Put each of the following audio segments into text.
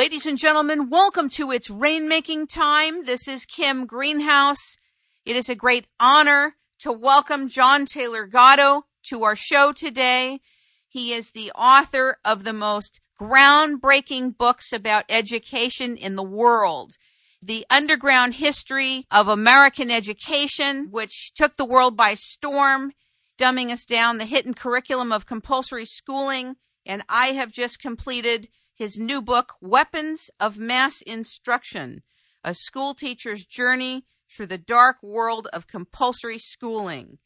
Ladies and gentlemen, welcome to It's Rainmaking Time. This is Kim Greenhouse. It is a great honor to welcome John Taylor Gatto to our show today. He is the author of the most groundbreaking books about education in the world. The underground history of American education, which took the world by storm, dumbing us down the hidden curriculum of compulsory schooling. And I have just completed his new book, Weapons of Mass Instruction, a school teacher's journey through the dark world of compulsory schooling.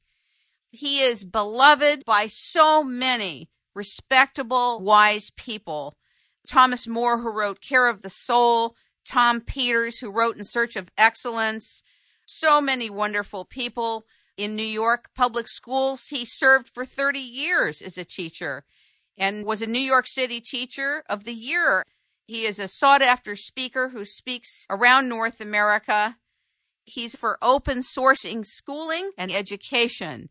He is beloved by so many respectable, wise people. Thomas Moore, who wrote Care of the Soul, Tom Peters, who wrote In Search of Excellence, so many wonderful people in New York public schools. He served for 30 years as a teacher and was a New York City Teacher of the Year. He is a sought after speaker who speaks around North America. He's for open sourcing schooling and education.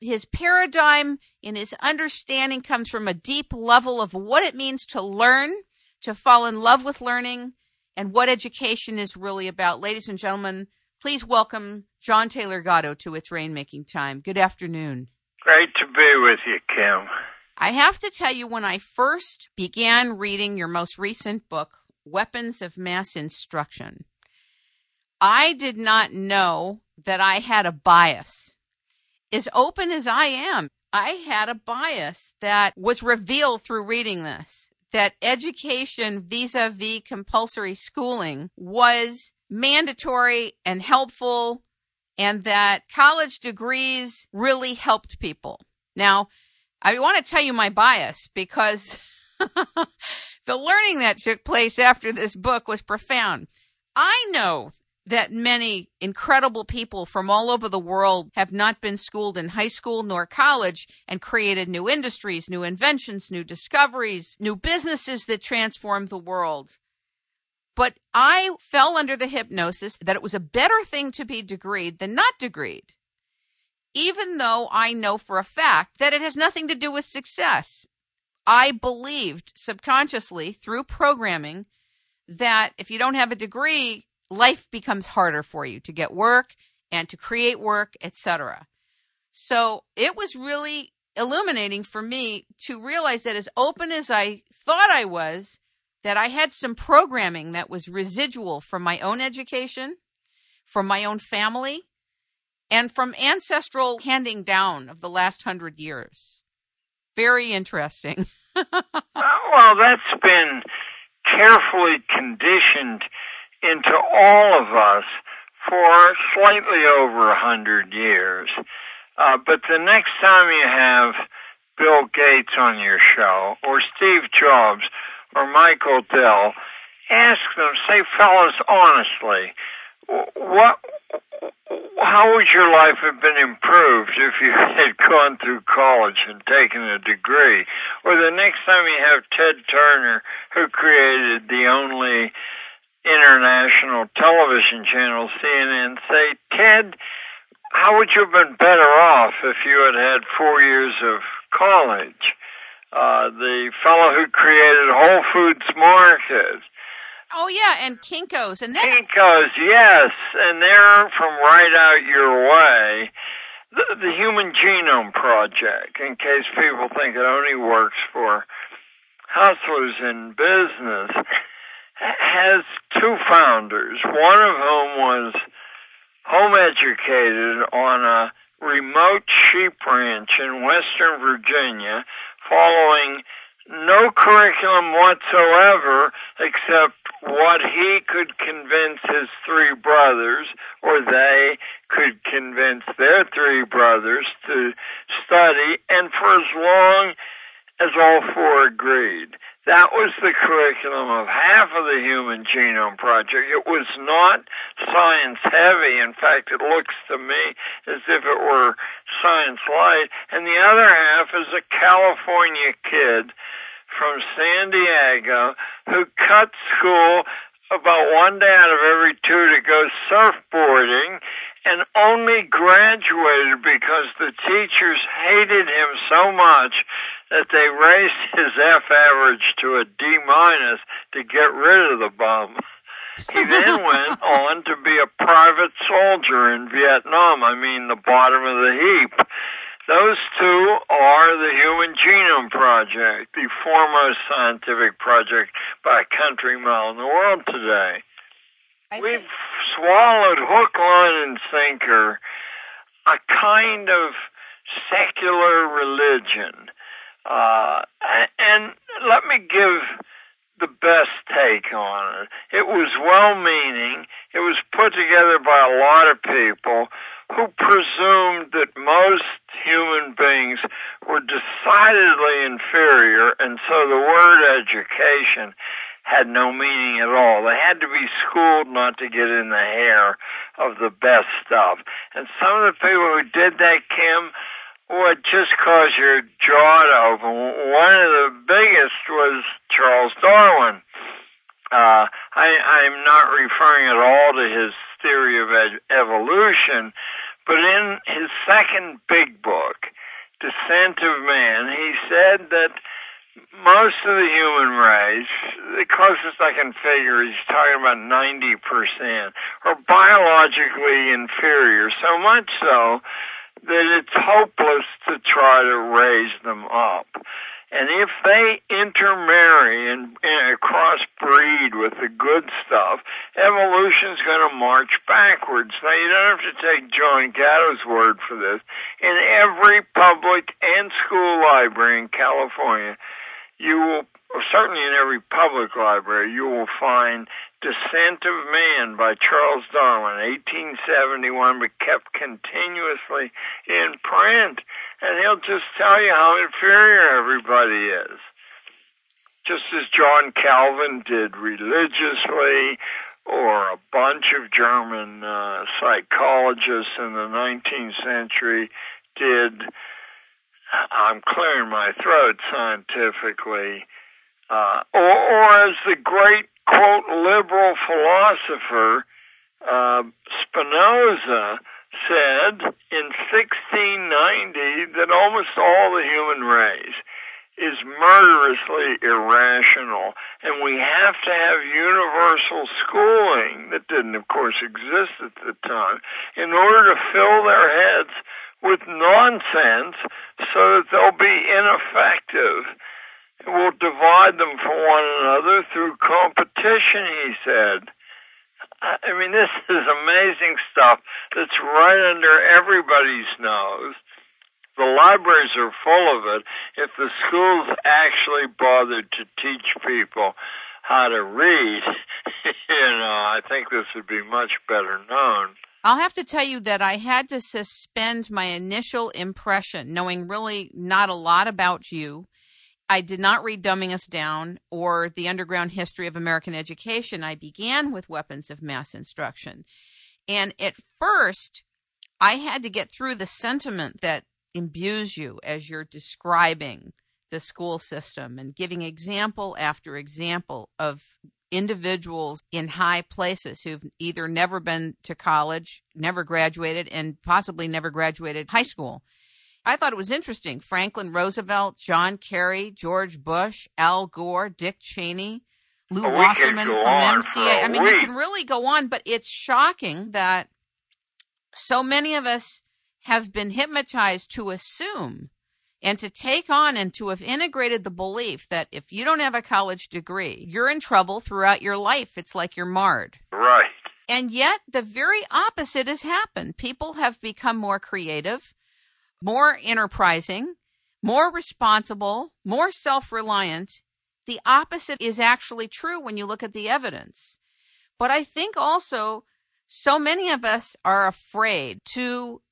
His paradigm in his understanding comes from a deep level of what it means to learn, to fall in love with learning, and what education is really about. Ladies and gentlemen, please welcome John Taylor Gatto to It's Rainmaking Time. Good afternoon. Great to be with you, Kim. I have to tell you, when I first began reading your most recent book, Weapons of Mass Instruction, I did not know that I had a bias. As open as I am, I had a bias that was revealed through reading this that education vis a vis compulsory schooling was mandatory and helpful, and that college degrees really helped people. Now, I want to tell you my bias because the learning that took place after this book was profound. I know that many incredible people from all over the world have not been schooled in high school nor college and created new industries, new inventions, new discoveries, new businesses that transformed the world. But I fell under the hypnosis that it was a better thing to be degreed than not degreed even though I know for a fact that it has nothing to do with success. I believed subconsciously through programming that if you don't have a degree, life becomes harder for you to get work and to create work, etc. So it was really illuminating for me to realize that as open as I thought I was, that I had some programming that was residual from my own education, from my own family, and from ancestral handing down of the last hundred years. Very interesting. well, that's been carefully conditioned into all of us for slightly over a hundred years. Uh, but the next time you have Bill Gates on your show, or Steve Jobs, or Michael Dell, ask them, say, fellas, honestly, what how would your life have been improved if you had gone through college and taken a degree? Or the next time you have Ted Turner, who created the only international television channel, CNN, say, Ted, how would you have been better off if you had had four years of college? Uh, the fellow who created Whole Foods Market, Oh yeah, and Kinkos, and then Kinkos, yes, and they're from right out your way. The, the Human Genome Project, in case people think it only works for hustlers in business, has two founders. One of whom was home educated on a remote sheep ranch in Western Virginia, following no curriculum whatsoever except what he could convince his three brothers, or they could convince their three brothers to study, and for as long as all four agreed. That was the curriculum of half of the Human Genome Project. It was not science heavy. In fact, it looks to me as if it were science light. And the other half is a California kid from San Diego who cut school about one day out of every two to go surfboarding and only graduated because the teachers hated him so much that they raised his F average to a D minus to get rid of the bum. He then went on to be a private soldier in Vietnam. I mean, the bottom of the heap. Those two are the Human Genome Project, the foremost scientific project by country mile in the world today. I We've think- swallowed hook, line, and sinker a kind of secular religion. Uh, and let me give the best take on it. It was well meaning. It was put together by a lot of people who presumed that most human beings were decidedly inferior, and so the word education had no meaning at all. They had to be schooled not to get in the hair of the best stuff. And some of the people who did that, Kim, would just cause your jaw to open. One of the biggest was Charles Darwin. Uh, I, I'm not referring at all to his theory of ed- evolution, but in his second big book, Descent of Man, he said that most of the human race, the closest I can figure, he's talking about 90%, are biologically inferior, so much so that it's hopeless to try to raise them up. And if they intermarry and, and crossbreed with the good stuff, evolution's going to march backwards. Now, you don't have to take John Gatto's word for this. In every public and school library in California, you will, certainly in every public library, you will find Descent of Man by Charles Darwin, 1871, but kept continuously in print. And he'll just tell you how inferior everybody is. Just as John Calvin did religiously, or a bunch of German uh, psychologists in the 19th century did. I'm clearing my throat scientifically. Uh, or, or as the great quote liberal philosopher uh, Spinoza said in 1690 that almost all the human race is murderously irrational, and we have to have universal schooling that didn't, of course, exist at the time in order to fill their heads with nonsense so that they'll be ineffective. We'll divide them from one another through competition, he said. I mean, this is amazing stuff that's right under everybody's nose. The libraries are full of it. If the schools actually bothered to teach people how to read, you know, I think this would be much better known. I'll have to tell you that I had to suspend my initial impression, knowing really not a lot about you. I did not read Dumbing Us Down or The Underground History of American Education. I began with Weapons of Mass Instruction. And at first, I had to get through the sentiment that imbues you as you're describing the school system and giving example after example of individuals in high places who've either never been to college, never graduated, and possibly never graduated high school. I thought it was interesting. Franklin Roosevelt, John Kerry, George Bush, Al Gore, Dick Cheney, Lew Oh, we Wasserman from MCA. I mean, you can really go on, but it's shocking that so many of us have been hypnotized to assume and to take on and to have integrated the belief that if you don't have a college degree, you're in trouble throughout your life. It's like you're marred. Right. And yet, the very opposite has happened. People have become more creative, more enterprising, more responsible, more self reliant. The opposite is actually true when you look at the evidence. But I think also so many of us are afraid to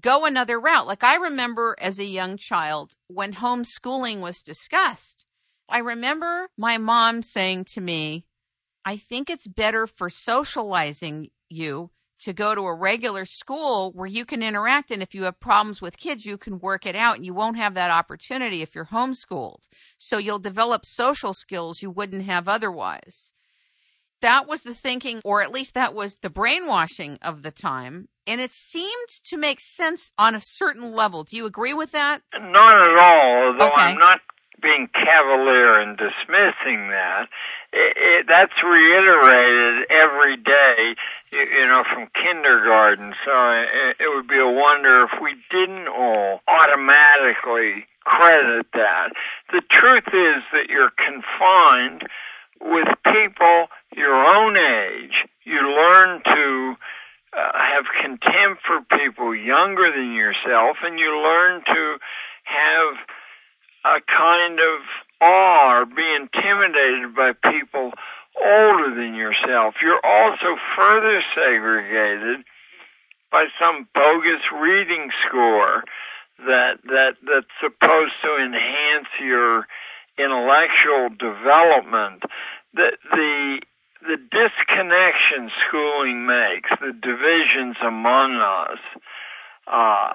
go another route. Like I remember as a young child when homeschooling was discussed, I remember my mom saying to me, I think it's better for socializing you to go to a regular school where you can interact. And if you have problems with kids, you can work it out and you won't have that opportunity if you're homeschooled. So you'll develop social skills you wouldn't have otherwise. That was the thinking, or at least that was the brainwashing of the time. And it seemed to make sense on a certain level. Do you agree with that? Not at all, although Okay. I'm not being cavalier and dismissing that. It, that's reiterated every day, you, you know, from kindergarten. So it, it would be a wonder if we didn't all automatically credit that. The truth is that you're confined with people your own age. You learn to uh, have contempt for people younger than yourself, and you learn to have a kind of awe or be intimidated by people older than yourself. You're also further segregated by some bogus reading score that that that's supposed to enhance your intellectual development. The the the disconnection schooling makes, the divisions among us, uh,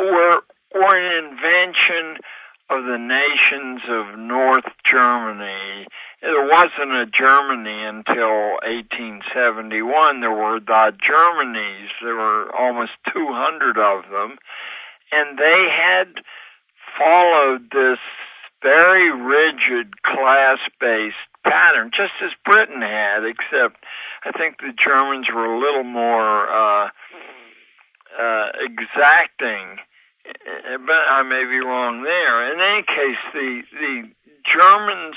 were were an invention of the nations of North Germany. There wasn't a Germany until 1871. There were the Germanies. There were almost 200 of them. And they had followed this very rigid class-based pattern, just as Britain had, except I think the Germans were a little more uh, uh, exacting but I may be wrong there. In any case, the the Germans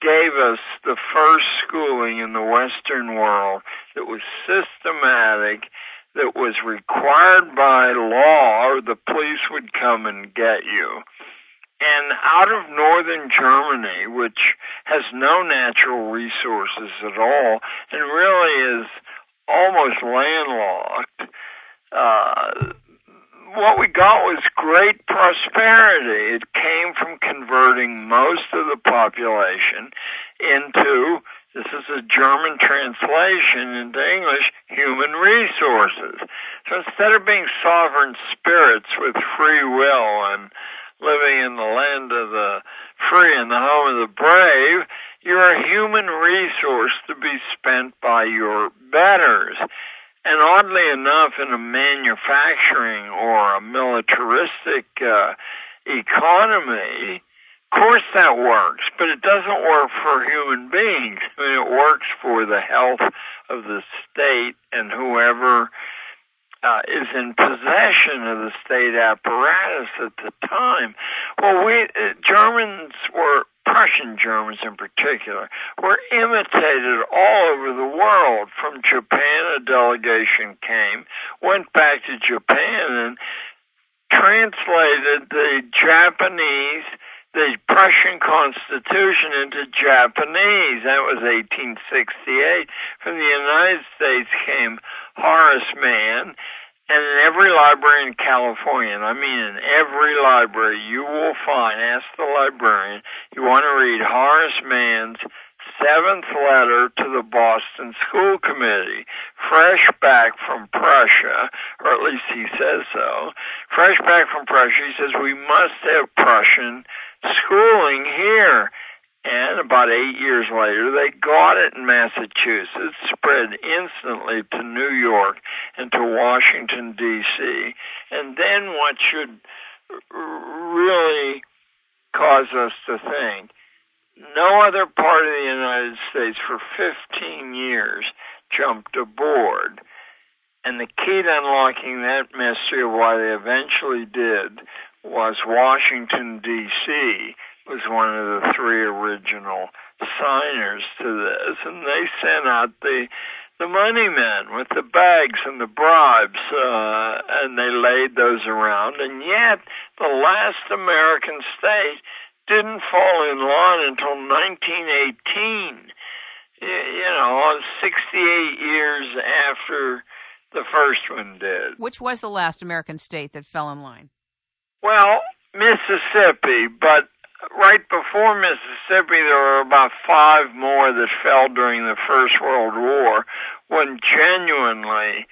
gave us the first schooling in the Western world that was systematic, that was required by law, or the police would come and get you. And out of northern Germany, which has no natural resources at all, and really is almost landlocked, uh, what we got was great prosperity. It came from converting most of the population into, this is a German translation into English, human resources. So instead of being sovereign spirits with free will and living in the land of the free and the home of the brave, you're a human resource to be spent by your betters. And oddly enough, in a manufacturing or a militaristic uh, economy, of course that works, but it doesn't work for human beings. I mean, it works for the health of the state and whoever uh, is in possession of the state apparatus at the time. Well, we uh, Germans were Prussian Germans in particular, were imitated all over the world. From Japan, a delegation came, went back to Japan, and translated the Japanese, the Prussian Constitution into Japanese. That was 1868. From the United States came Horace Mann and in every library in California, and I mean in every library, you will find, ask the librarian, you want to read Horace Mann's seventh letter to the Boston School Committee, fresh back from Prussia, or at least he says so. Fresh back from Prussia, he says, we must have Prussian schooling here. And about eight years later, they got it in Massachusetts, spread instantly to New York and to Washington, D.C. And then what should really cause us to think no other part of the United States for 15 years jumped aboard. And the key to unlocking that mystery of why they eventually did was Washington, D.C was one of the three original signers to this, and they sent out the the money men with the bags and the bribes, uh, and they laid those around. And yet, the last American state didn't fall in line until 1918. You know, 68 years after the first one did. Which was the last American state that fell in line? Well, Mississippi, but right before Mississippi, there were about five more that fell during the First World War when genuinely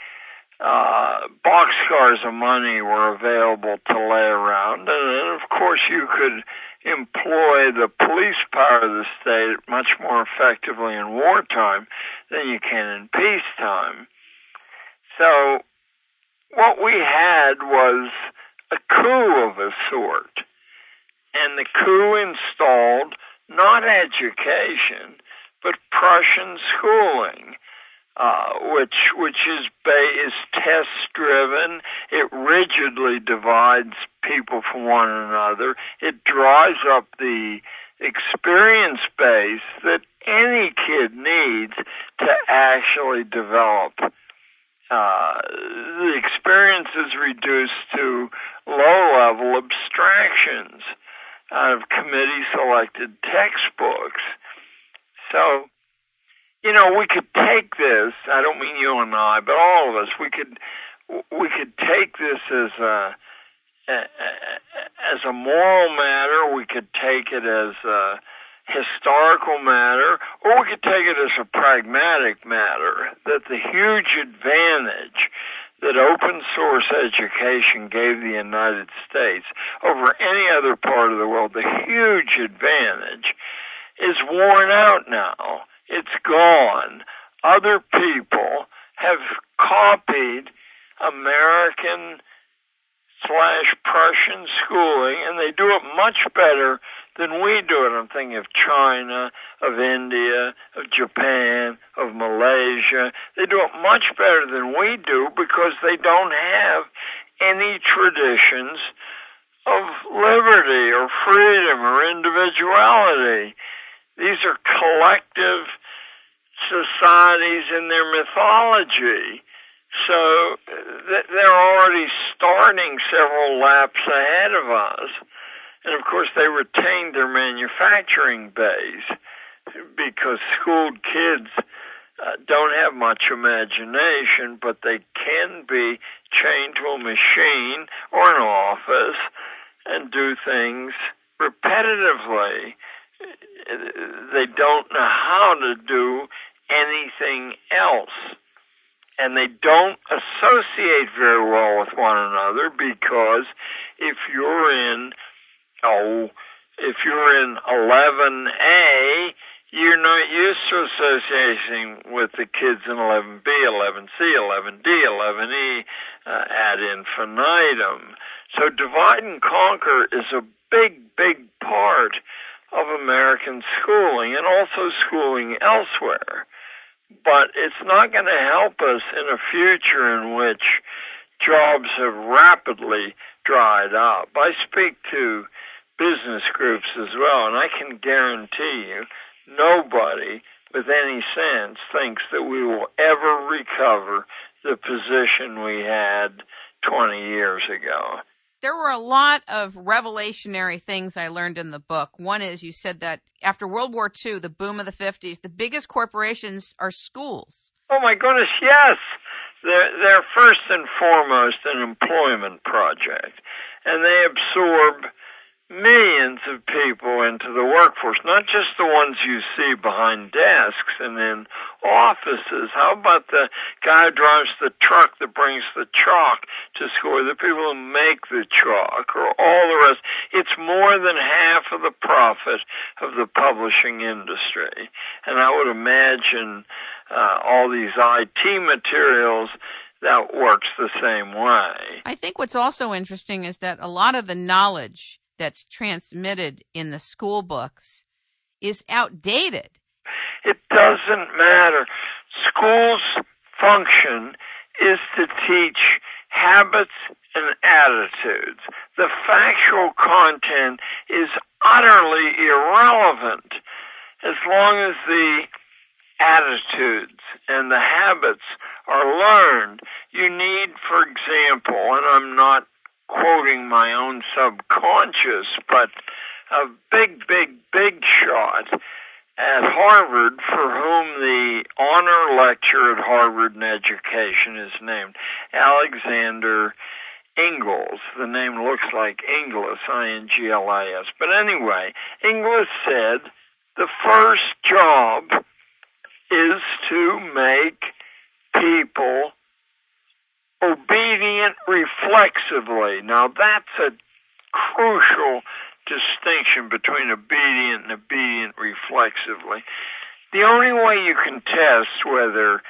uh, boxcars of money were available to lay around. And then, of course, you could employ the police power of the state much more effectively in wartime than you can in peacetime. So, what we had was a coup of a sort And the coup installed not education, but Prussian schooling. Uh, which which is is test driven. It rigidly divides people from one another. It dries up the experience base that any kid needs to actually develop. Uh, the experience is reduced to low level abstractions out of committee selected textbooks. So you know, we could take this. I don't mean you and I, but all of us. We could we could take this as a as a moral matter. We could take it as a historical matter, or we could take it as a pragmatic matter. That the huge advantage that open source education gave the United States over any other part of the world, the huge advantage, is worn out now it's gone. Other people have copied American slash Prussian schooling, and they do it much better than we do it. I'm thinking of China, of India, of Japan, of Malaysia. They do it much better than we do because they don't have any traditions of liberty or freedom or individuality. These are collective societies in their mythology. So they're already starting several laps ahead of us. And of course, they retained their manufacturing base because schooled kids uh, don't have much imagination, but they can be chained to a machine or an office and do things repetitively they don't know how to do anything else. And they don't associate very well with one another because if you're in, oh, if you're in 11A, you're not used to associating with the kids in 11B, 11C, 11D, 11E uh, ad infinitum. So divide and conquer is a big, big part of American schooling and also schooling elsewhere. But it's not going to help us in a future in which jobs have rapidly dried up. I speak to business groups as well, and I can guarantee you nobody with any sense thinks that we will ever recover the position we had 20 years ago there were a lot of revelationary things I learned in the book. One is you said that after World War II, the boom of the 50s, the biggest corporations are schools. Oh my goodness, yes. They're, they're first and foremost an employment project, and they absorb millions of people into the workforce, not just the ones you see behind desks and in offices. How about the guy who drives the truck that brings the chalk to school, the people who make the chalk, or all the rest? It's more than half of the profit of the publishing industry. And I would imagine uh, all these IT materials that works the same way. I think what's also interesting is that a lot of the knowledge that's transmitted in the school books is outdated. It doesn't matter. School's function is to teach habits and attitudes. The factual content is utterly irrelevant as long as the attitudes and the habits are learned. You need, for example, and I'm not quoting my own subconscious, but a big, big, big shot at Harvard for whom the honor lecture at Harvard in education is named Alexander Inglis. The name looks like Inglis, I-N-G-L-I-S. But anyway, Inglis said the first job is to make people obedient reflexively. Now that's a crucial distinction between obedient and obedient reflexively. The only way you can test whether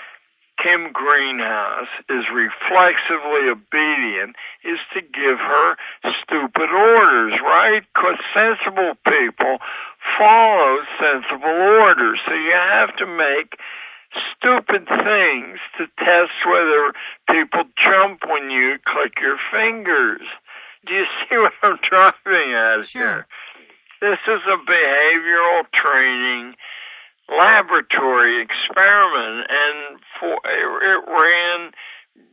Kim Greenhouse is reflexively obedient is to give her stupid orders, right? Because sensible people follow sensible orders. So you have to make stupid things to test whether people jump when you click your fingers. Do you see what I'm driving at Sure. here? This is a behavioral training laboratory experiment, and for, it ran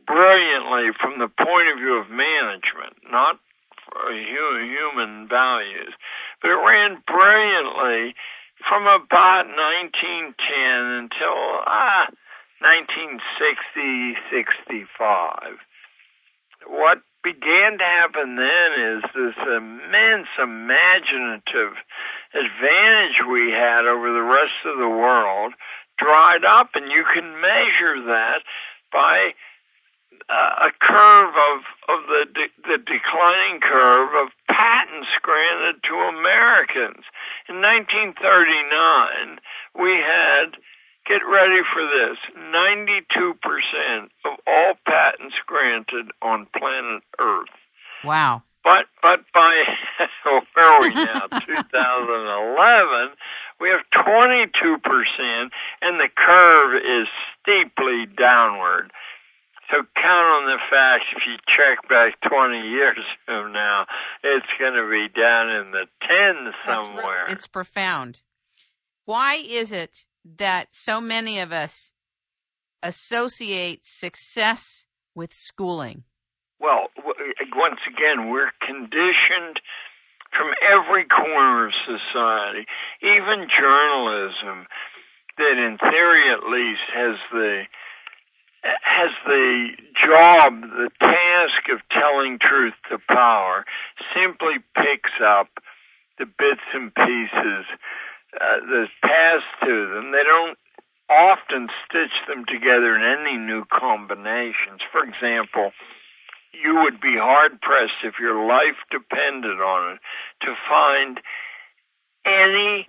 brilliantly from the point of view of management, not human values, but it ran brilliantly from about 1910 until ah 1960 65 what began to happen then is this immense imaginative advantage we had over the rest of the world dried up and you can measure that by uh, a curve of of the de- the declining curve of patents granted to Americans. In 1939, we had get ready for this 92% of all patents granted on planet Earth. Wow. But but by where are we now? 2011, we have 22%, and the curve is steeply downward. So count on the fact if you check back 20 years from now, it's going to be down in the tens somewhere. It's profound. Why is it that so many of us associate success with schooling? Well, once again, we're conditioned from every corner of society, even journalism, that in theory at least has the has the job, the task of telling truth to power, simply picks up the bits and pieces uh, that's passed to them. They don't often stitch them together in any new combinations. For example, you would be hard pressed if your life depended on it to find any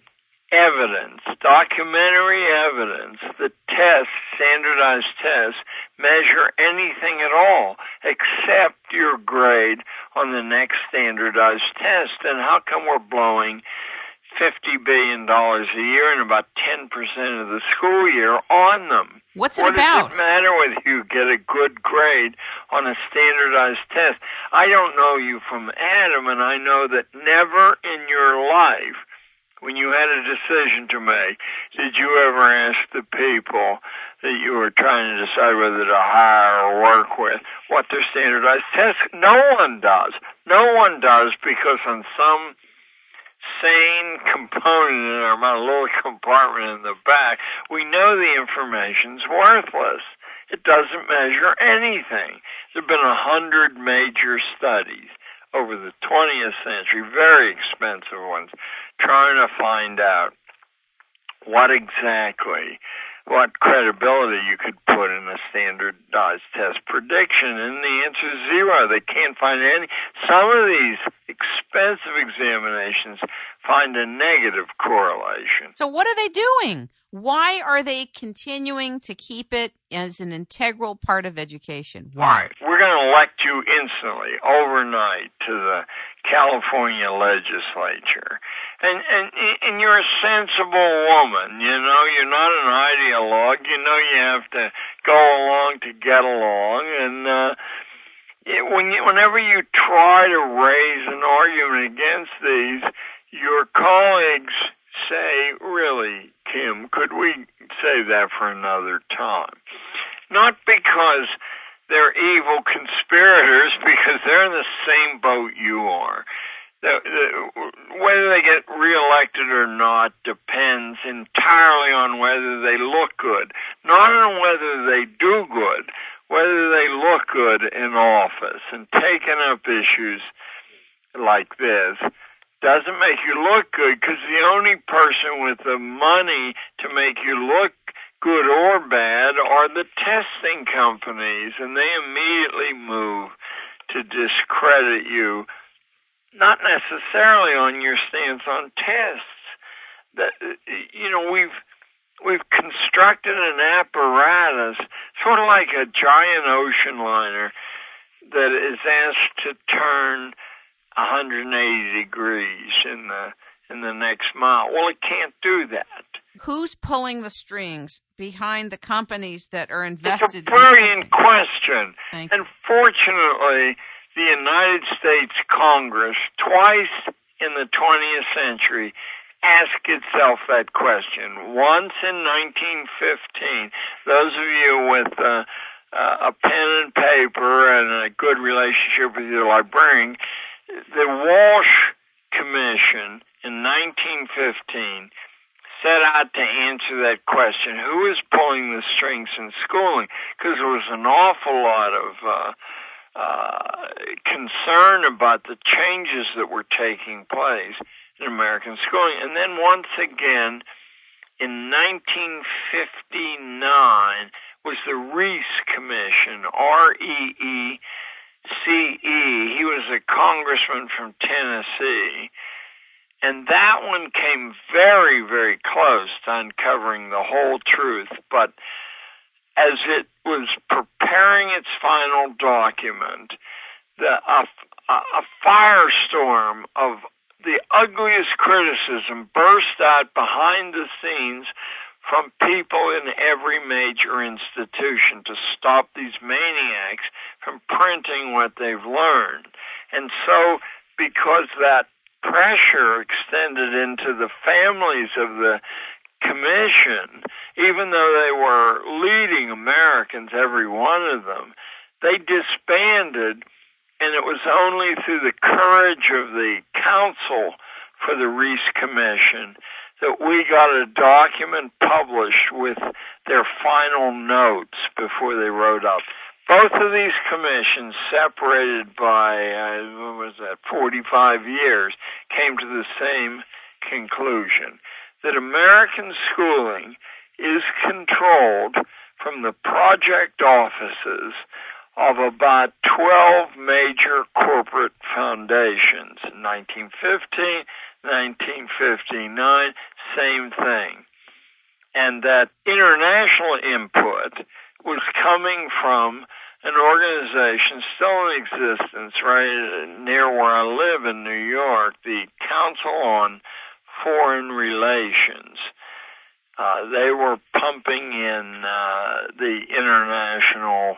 evidence, documentary evidence that tests, standardized tests, measure anything at all except your grade on the next standardized test. And how come we're blowing fifty billion dollars a year and about ten percent of the school year on them? What's it what about? does it matter whether you get a good grade on a standardized test? I don't know you from Adam, and I know that never in your life when you had a decision to make, did you ever ask the people that you were trying to decide whether to hire or work with what their standardized tests? No one does. No one does because on some sane component in our a little compartment in the back, we know the information's worthless. It doesn't measure anything. There have been a hundred major studies over the 20th century, very expensive ones, trying to find out what exactly, what credibility you could put in a standardized test prediction, and the answer is zero. They can't find any. Some of these expensive examinations find a negative correlation. So, what are they doing? Why are they continuing to keep it as an integral part of education? Why? Right. We're going to elect you instantly, overnight, to the California legislature. And, and, and you're a sensible woman, you know, you're not an ideologue, you know you have to go along to get along, and, uh, it, when you, whenever you try to raise an argument against these, your colleagues say, really, Kim, could we save that for another time? Not because they're evil conspirators, because they're in the same boat you are. The, the, whether they get reelected or not depends entirely on whether they look good, not on whether they do good, whether they look good in office. And taking up issues like this doesn't make you look good because the only person with the money to make you look good or bad are the testing companies, and they immediately move to discredit you, not necessarily on your stance on tests. That you know we've we've constructed an apparatus sort of like a giant ocean liner that is asked to turn 180 degrees in the in the next mile. Well, it can't do that. Who's pulling the strings behind the companies that are invested? It's a brilliant in question. Thank and fortunately, the United States Congress, twice in the 20th century, asked itself that question. Once in 1915, those of you with uh, uh, a pen and paper and a good relationship with your librarian, the Walsh Commission in 1915 set out to answer that question who is pulling the strings in schooling? Because there was an awful lot of uh, uh, concern about the changes that were taking place in American schooling. And then once again, in 1959, was the Reece Commission, R E E C E. He was a congressman from Tennessee. And that one came very, very close to uncovering the whole truth. But as it was preparing its final document, the, a, a firestorm of the ugliest criticism burst out behind the scenes from people in every major institution to stop these maniacs from printing what they've learned. And so, because that pressure extended into the families of the commission, even though they were leading Americans, every one of them, they disbanded, and it was only through the courage of the counsel for the Reece Commission that we got a document published with their final notes before they wrote up. Both of these commissions, separated by, uh, what was that, 45 years, came to the same conclusion that American schooling is controlled from the project offices of about 12 major corporate foundations. in 1915, 1959, same thing. And that international input was coming from an organization still in existence right near where I live in New York, the Council on Foreign Relations. Uh, they were pumping in uh, the international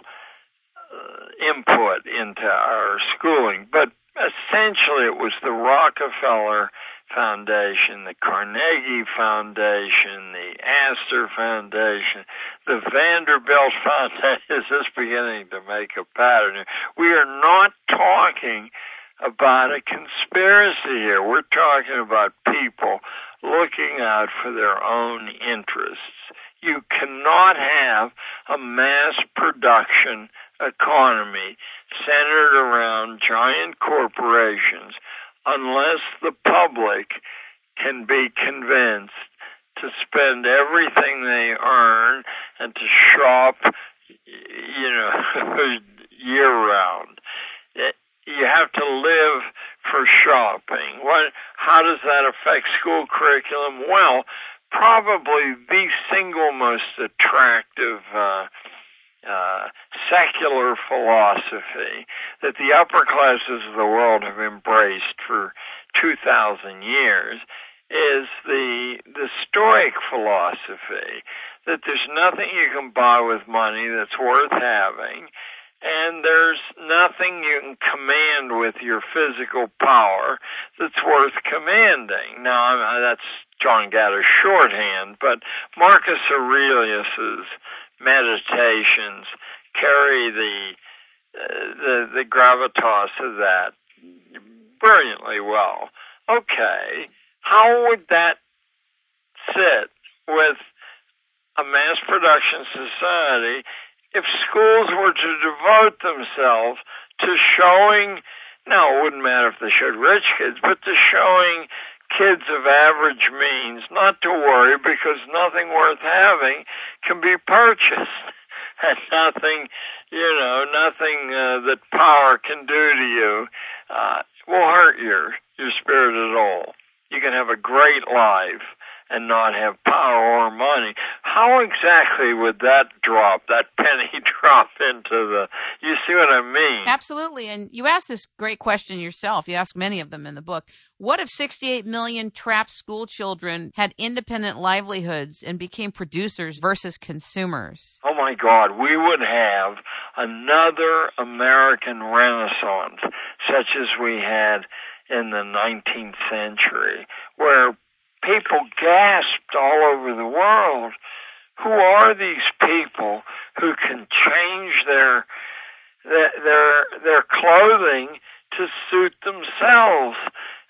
uh, input into our schooling, but essentially it was the Rockefeller Foundation, the Carnegie Foundation, the Astor Foundation, the Vanderbilt Foundation is just beginning to make a pattern. We are not talking about a conspiracy here. We're talking about people looking out for their own interests. You cannot have a mass production economy centered around giant corporations unless the public can be convinced to spend everything they earn and to shop, you know, year round. You have to live for shopping. What? How does that affect school curriculum? Well, probably the single most attractive uh, uh, secular philosophy that the upper classes of the world have embraced for 2,000 years is the, the Stoic philosophy that there's nothing you can buy with money that's worth having, and there's nothing you can command with your physical power that's worth commanding. Now, that's John Gatto's shorthand, but Marcus Aurelius's meditations carry the uh, the the gravitas of that brilliantly well. Okay, how would that sit with a mass production society if schools were to devote themselves to showing now it wouldn't matter if they showed rich kids, but to showing kids of average means not to worry because nothing worth having can be purchased. And nothing you know nothing uh, that power can do to you uh, will hurt your your spirit at all. You can have a great life and not have power or money how exactly would that drop, that penny drop into the, you see what I mean? Absolutely. And you asked this great question yourself. You ask many of them in the book. What if 68 million trapped school children had independent livelihoods and became producers versus consumers? Oh my God, we would have another American Renaissance such as we had in the 19th century, where people gasped all over the world, who are these people who can change their their their, clothing to suit themselves?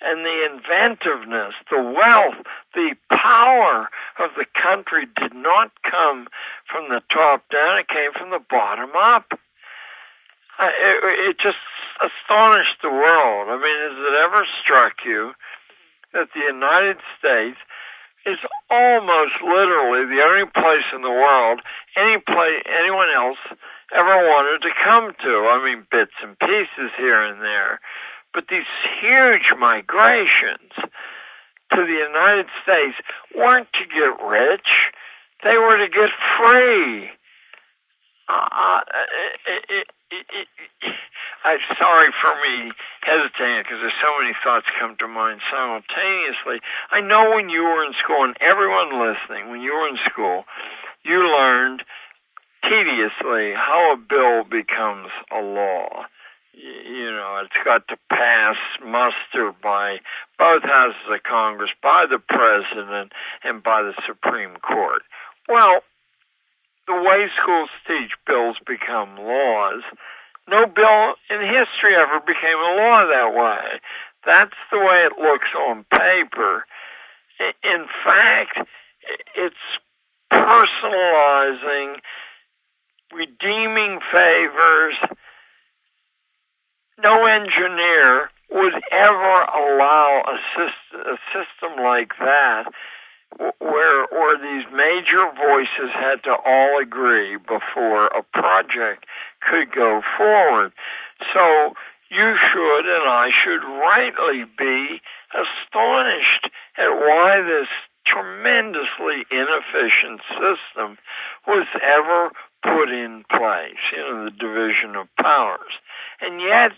And the inventiveness, the wealth, the power of the country did not come from the top down, it came from the bottom up. It, it just astonished the world. I mean, has it ever struck you that the United States is almost literally the only place in the world any place anyone else ever wanted to come to. I mean, bits and pieces here and there, but these huge migrations to the United States weren't to get rich; they were to get free. Uh, it, it, it, I'm sorry for me hesitating because there's so many thoughts come to mind simultaneously. I know when you were in school, and everyone listening, when you were in school, you learned tediously how a bill becomes a law. You know, it's got to pass muster by both houses of Congress, by the president, and by the Supreme Court. Well, the way schools teach bills become laws no bill in history ever became a law that way. That's the way it looks on paper. In fact, it's personalizing, redeeming favors. No engineer would ever allow a system, like that where where these major voices had to all agree before a project could go forward. So you should and I should rightly be astonished at why this tremendously inefficient system was ever put in place, you know, the division of powers. And yet,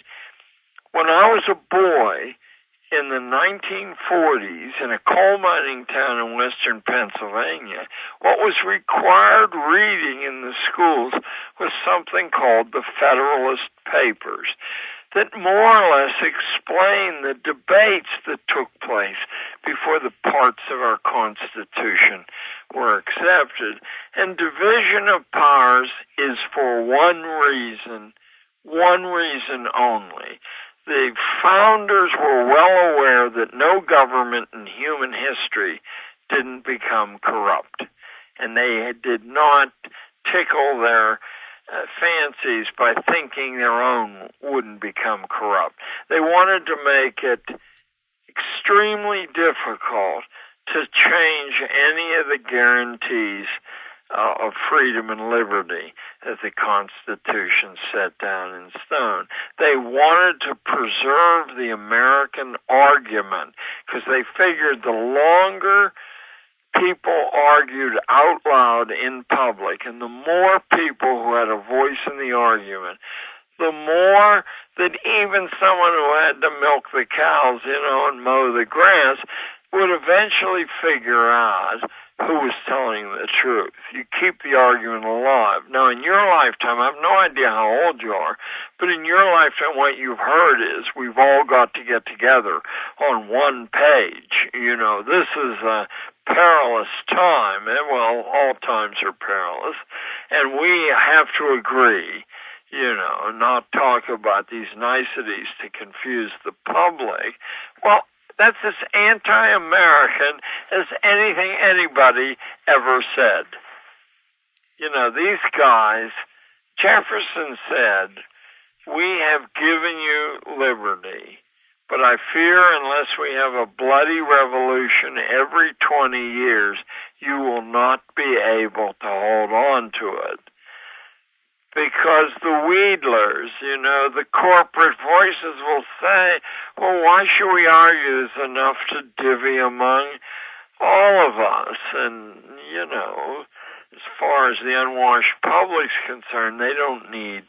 when I was a boy, in the 1940s in a coal mining town in western Pennsylvania, what was required reading in the schools was something called the Federalist Papers that more or less explain the debates that took place before the parts of our Constitution were accepted. And division of powers is for one reason, one reason only the founders were well aware that no government in human history didn't become corrupt. And they did not tickle their uh, fancies by thinking their own wouldn't become corrupt. They wanted to make it extremely difficult to change any of the guarantees uh, of freedom and liberty that the Constitution set down in stone. They wanted to preserve the American argument because they figured the longer people argued out loud in public and the more people who had a voice in the argument, the more that even someone who had to milk the cows, you know, and mow the grass would eventually figure out who was telling the truth. You keep the argument alive. Now, in your lifetime, I have no idea how old you are, but in your lifetime, what you've heard is we've all got to get together on one page. You know, this is a perilous time, and well, all times are perilous, and we have to agree you know, not talk about these niceties to confuse the public. Well, that's as anti-American as anything anybody ever said. You know, these guys, Jefferson said, we have given you liberty, but I fear unless we have a bloody revolution every 20 years, you will not be able to hold on to it because the wheedlers, you know, the corporate voices will say, well, why should we argue? There's enough to divvy among all of us. And, you know, as far as the unwashed public's concerned, they don't need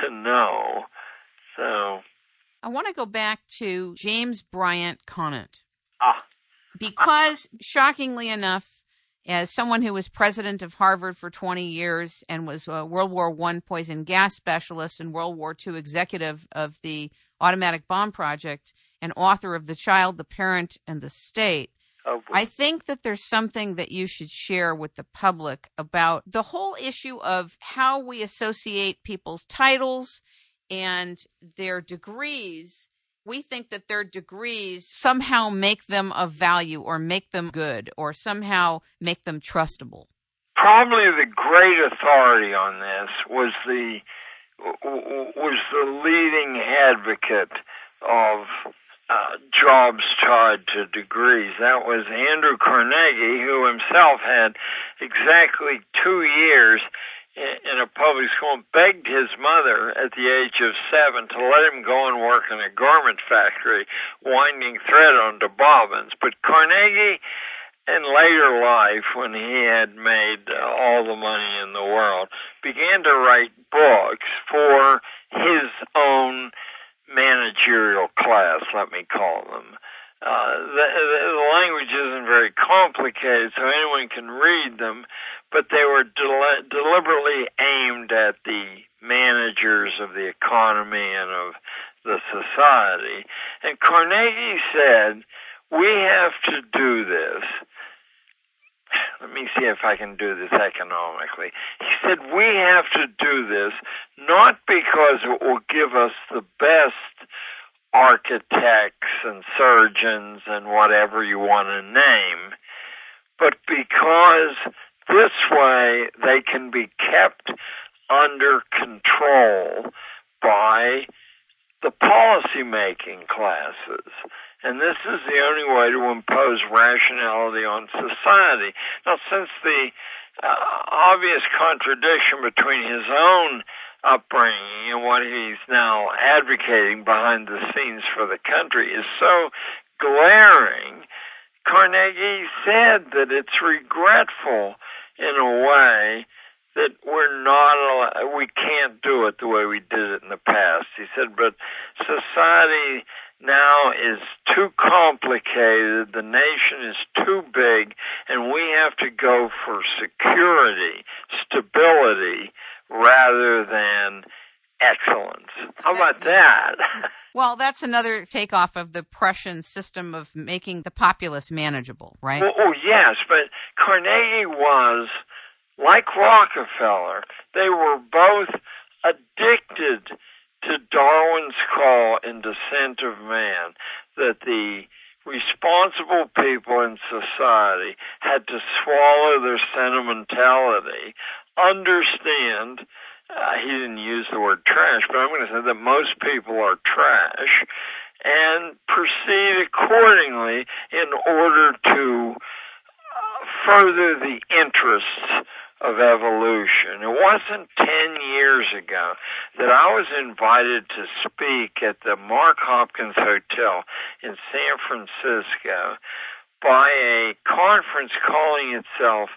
to know. So. I want to go back to James Bryant Conant. Ah. Because, shockingly enough, as someone who was president of Harvard for 20 years and was a World War I poison gas specialist and World War II executive of the Atomic Bomb Project and author of The Child, the Parent, and the State, Oh, I think that there's something that you should share with the public about the whole issue of how we associate people's titles and their degrees. We think that their degrees somehow make them of value or make them good or somehow make them trustable. Probably the great authority on this was the was the leading advocate of uh, jobs tied to degrees. That was Andrew Carnegie, who himself had exactly two years in a public school and begged his mother at the age of seven to let him go and work in a garment factory winding thread onto bobbins. But Carnegie, in later life, when he had made all the money in the world, began to write books for his own managerial class, let me call them. Uh, the, the language isn't very complicated, so anyone can read them, but they were del- deliberately aimed at the managers of the economy and of the society. And Carnegie said, we have to do this let me see if I can do this economically. He said, we have to do this not because it will give us the best architects and surgeons and whatever you want to name, but because this way they can be kept under control by the policy making classes. And this is the only way to impose rationality on society. Now, since the uh, obvious contradiction between his own upbringing and what he's now advocating behind the scenes for the country is so glaring, Carnegie said that it's regretful in a way that we're not allowed, we can't do it the way we did it in the past. He said, but society now is too complicated, the nation is too big, and we have to go for security, stability, rather than excellence. How about that? Well, that's another takeoff of the Prussian system of making the populace manageable, right? Well, oh, yes, but Carnegie was, like Rockefeller, they were both addicted to Darwin's call in Descent of Man that the responsible people in society had to swallow their sentimentality, understand, uh, he didn't use the word trash, but I'm going to say that most people are trash, and proceed accordingly in order to uh, further the interests of evolution. It wasn't 10 years ago that I was invited to speak at the Mark Hopkins Hotel in San Francisco by a conference calling itself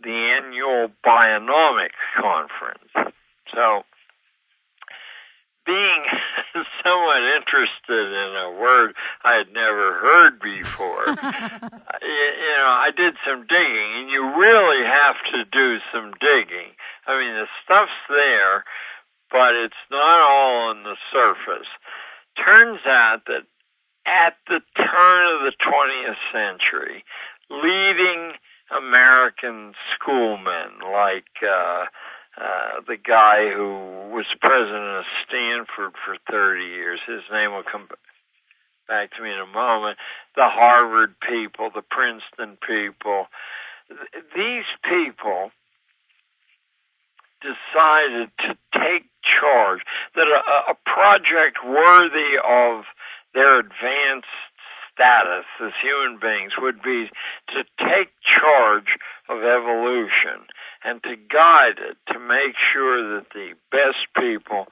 the annual Bionomics Conference. So, being somewhat interested in a word I had never heard before, you, you know, I did some digging, and you really have to do some digging. I mean, the stuff's there, but it's not all on the surface. Turns out that at the turn of the 20th century, leading American schoolmen like uh, uh, the guy who was president of Stanford for 30 years. His name will come back to me in a moment. The Harvard people, the Princeton people. These people decided to take charge, that a, a project worthy of their advanced status as human beings would be to take charge of evolution and to guide it to make sure that the best people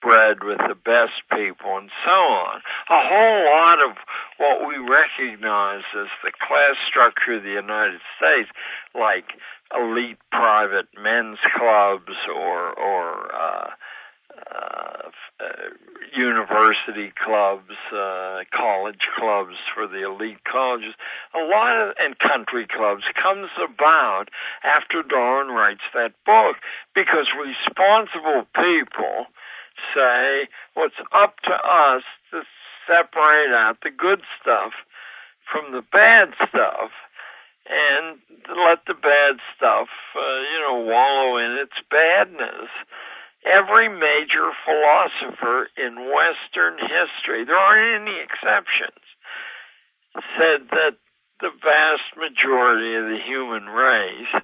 bred with the best people and so on. A whole lot of what we recognize as the class structure of the United States, like elite private men's clubs or or uh, university clubs, uh, college clubs for the elite colleges, a lot of and country clubs comes about after Darwin writes that book because responsible people say, well, it's up to us to separate out the good stuff from the bad stuff and let the bad stuff, uh, you know, wallow in its badness. Every major philosopher in Western history, there aren't any exceptions, said that the vast majority of the human race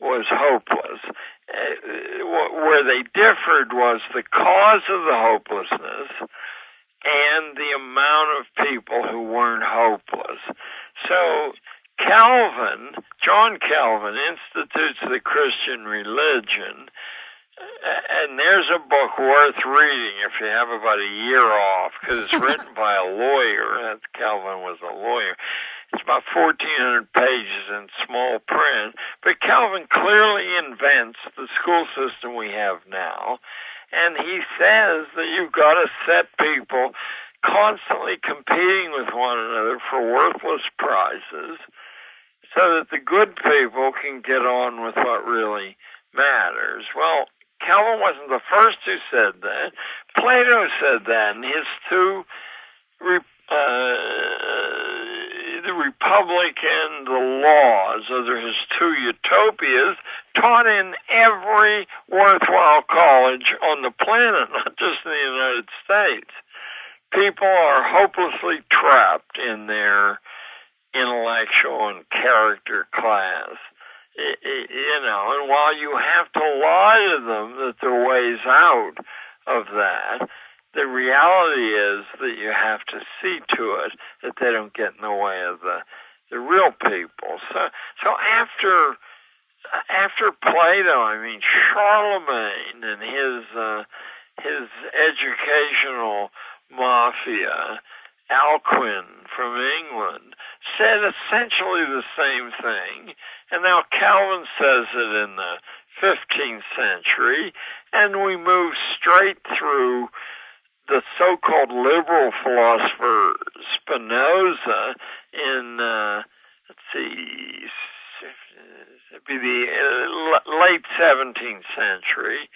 was hopeless. Uh, where they differed was the cause of the hopelessness and the amount of people who weren't hopeless. So Calvin, John Calvin, institutes the Christian religion, and there's a book worth reading if you have about a year off, because it's written by a lawyer. Calvin was a lawyer. It's about 1,400 pages in small print, but Calvin clearly invents the school system we have now and he says that you've got to set people constantly competing with one another for worthless prizes so that the good people can get on with what really matters. Well, Calvin wasn't the first who said that. Plato said that in his two uh, the Republic and the Laws, those are his two utopias, taught in every worthwhile college on the planet, not just in the United States. People are hopelessly trapped in their intellectual and character class. You know, and while you have to lie to them that there are ways out of that, the reality is that you have to see to it that they don't get in the way of the the real people. So so after after Plato, I mean Charlemagne and his uh, his educational mafia, Alcuin from England, said essentially the same thing, and now Calvin says it in the 15th century, and we move straight through the so-called liberal philosopher Spinoza in uh, let's see, it'd be the uh, late 17th century,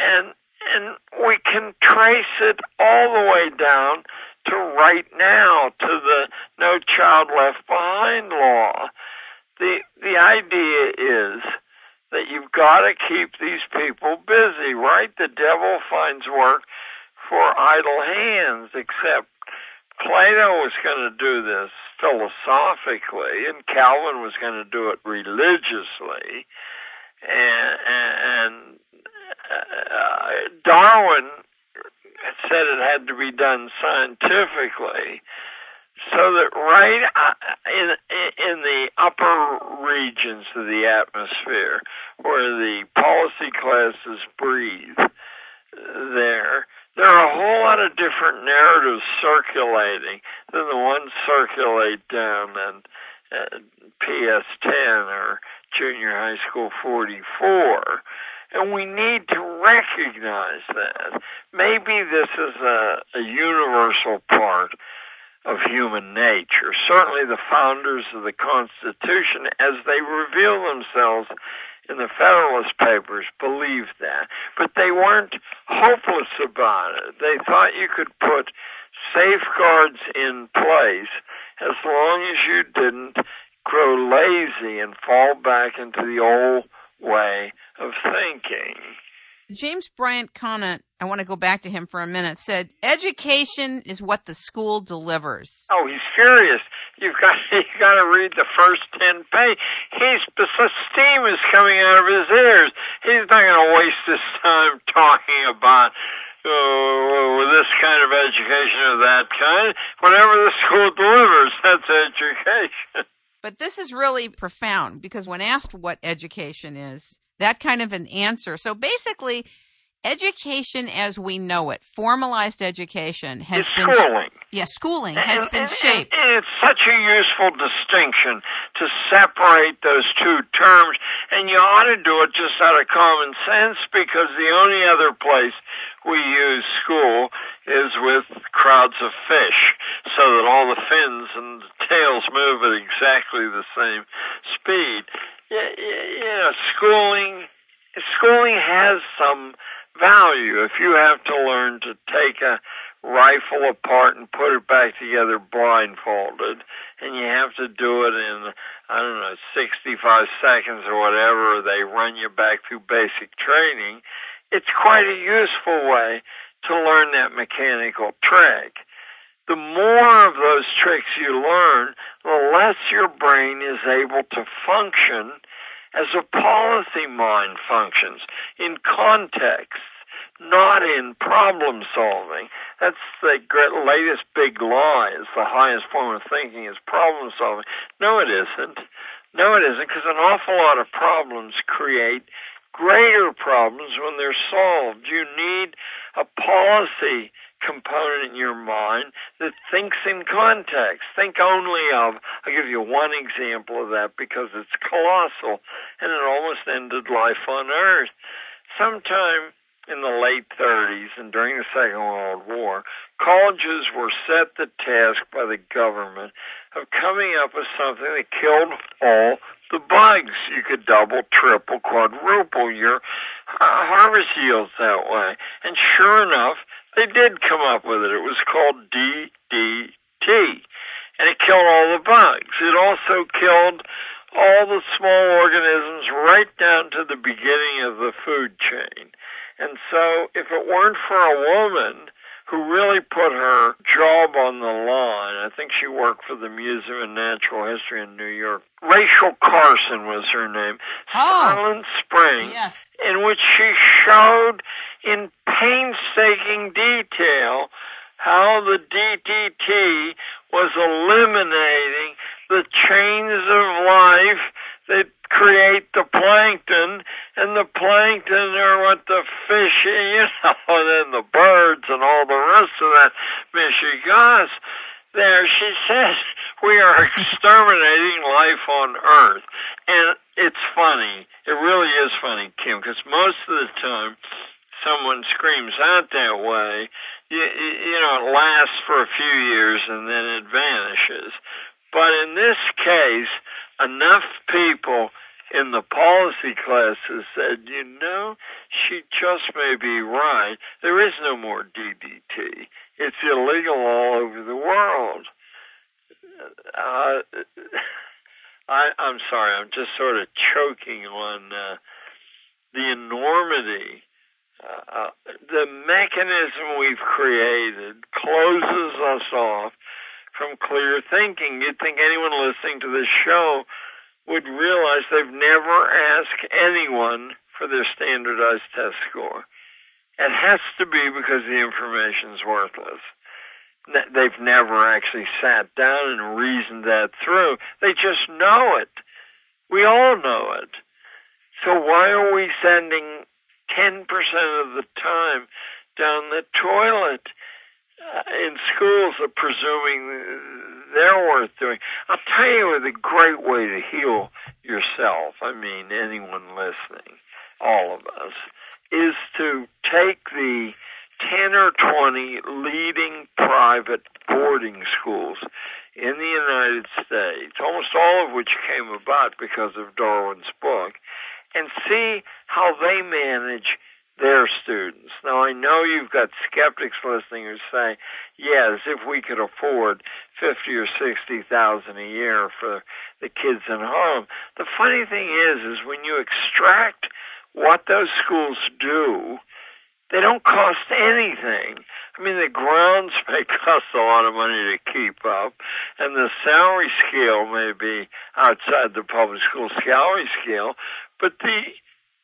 and and we can trace it all the way down to right now to the No Child Left Behind law. The the idea is that you've got to keep these people busy, right? The devil finds work for idle hands, except Plato was going to do this philosophically, and Calvin was going to do it religiously, and, and uh, Darwin said it had to be done scientifically. So that right uh, in in the upper regions of the atmosphere, where the policy classes breathe, there there are a whole lot of different narratives circulating than the ones circulate down in uh, PS10 or Junior High School 44. And we need to recognize that. Maybe this is a, a universal part of human nature. Certainly the founders of the Constitution, as they reveal themselves in the Federalist Papers believed that, but they weren't hopeless about it. They thought you could put safeguards in place as long as you didn't grow lazy and fall back into the old way of thinking. James Bryant Conant, I want to go back to him for a minute, said, Education is what the school delivers. Oh, he's furious. You've got you got to read the first ten pages. He's the steam is coming out of his ears. He's not going to waste his time talking about uh, this kind of education or that kind. Whatever the school delivers, that's education. But this is really profound because when asked what education is, that kind of an answer. So basically, education as we know it, formalized education, has It's been schooling. yeah, schooling has And- been and- shaped. And, it's such a useful distinction to separate those two terms, and you ought to do it just out of common sense because the only other place we use school is with crowds of fish, so that all the fins and the tails move at exactly the same speed. You know, schooling schooling has some value if you have to learn to take a rifle apart and put it back together blindfolded and you have to do it in I don't know 65 seconds or whatever they run you back through basic training it's quite a useful way to learn that mechanical trick the more of those tricks you learn the less your brain is able to function as a policy mind functions in context, not in problem solving. That's the latest big lie is the highest form of thinking is problem solving. No, it isn't. No, it isn't because an awful lot of problems create greater problems when they're solved. You need a policy component in your mind that thinks in context. Think only of, I'll give you one example of that because it's colossal and it almost ended life on Earth. Sometime in the late 30s and during the Second World War, colleges were set the task by the government of coming up with something that killed all the bugs. You could double, triple, quadruple your harvest yields that way. And sure enough, they did come up with it. It was called DDT. And it killed all the bugs. It also killed all the small organisms right down to the beginning of the food chain. And so if it weren't for a woman who really put her job on the line, I think she worked for the Museum of Natural History in New York. Rachel Carson was her name. Oh. Silent Spring Yes. in which she showed in painstaking detail how the DDT was eliminating the chains of life that create the plankton, and the plankton are what the fish, you know, and then the birds and all the rest of that Michigas. There, she says we are exterminating life on Earth, and it's funny. It really is funny, Kim, because most of the time someone screams out that way, you, you know, it lasts for a few years and then it vanishes. But in this case, enough people in the policy classes said, you know, she just may be right. There is no more DDT. It's illegal all over the world. Uh, I, I'm sorry, I'm just sort of choking on uh, the enormity. Uh, the mechanism we've created closes us off from clear thinking. You'd think anyone listening to this show would realize they've never asked anyone for their standardized test score. It has to be because the information's worthless. They've never actually sat down and reasoned that through. They just know it. We all know it. So why are we sending 10% of the time down the toilet Uh, in schools are presuming they're worth doing? I'll tell you the great way to heal yourself, I mean anyone listening, all of us, is to take the 10 or 20 leading private boarding schools in the United States, almost all of which came about because of Darwin's book, and see how they manage their students. Now I know you've got skeptics listening who say, yes, if we could afford fifty or sixty thousand a year for the kids at home. The funny thing is, is when you extract what those schools do, they don't cost anything. I mean, the grounds may cost a lot of money to keep up, and the salary scale may be outside the public school salary scale, but the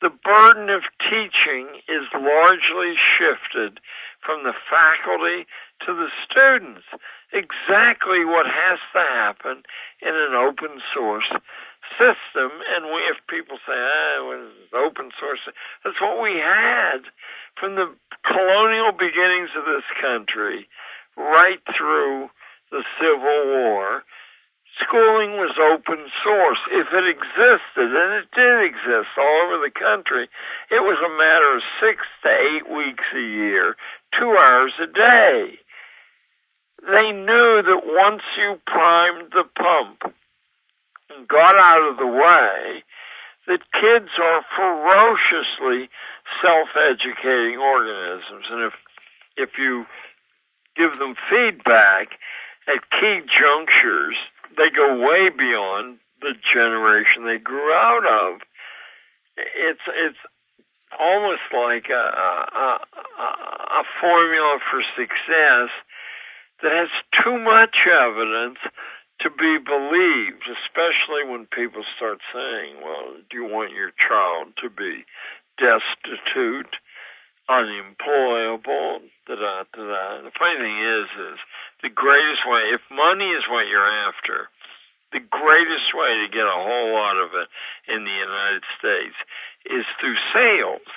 the burden of teaching is largely shifted from the faculty to the students. Exactly what has to happen in an open source system. And we, if people say, ah, was open source, that's what we had from the colonial beginnings of this country right through the Civil War. Schooling was open source. If it existed, and it did exist all over the country, it was a matter of six to eight weeks a year, two hours a day. They knew that once you primed the pump and got out of the way, that kids are ferociously self-educating organisms. And if, if you give them feedback at key junctures, they go way beyond the generation they grew out of. It's, it's almost like a, a, a, formula for success that has too much evidence to be believed, especially when people start saying, well, do you want your child to be destitute, unemployable, da da da da. The funny thing is, is the greatest way, if money is what you're after, the greatest way to get a whole lot of it in the United States is through sales.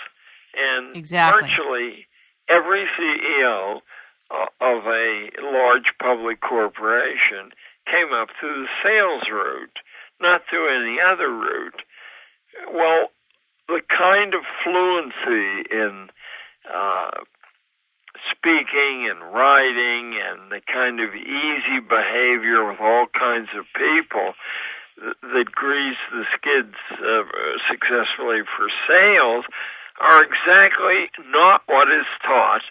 And exactly. virtually every CEO uh, of a large public corporation came up through the sales route, not through any other route. Well, the kind of fluency in uh, speaking and writing and the kind of easy behavior with all kinds of people that, grease the skids uh, successfully for sales are exactly not what is taught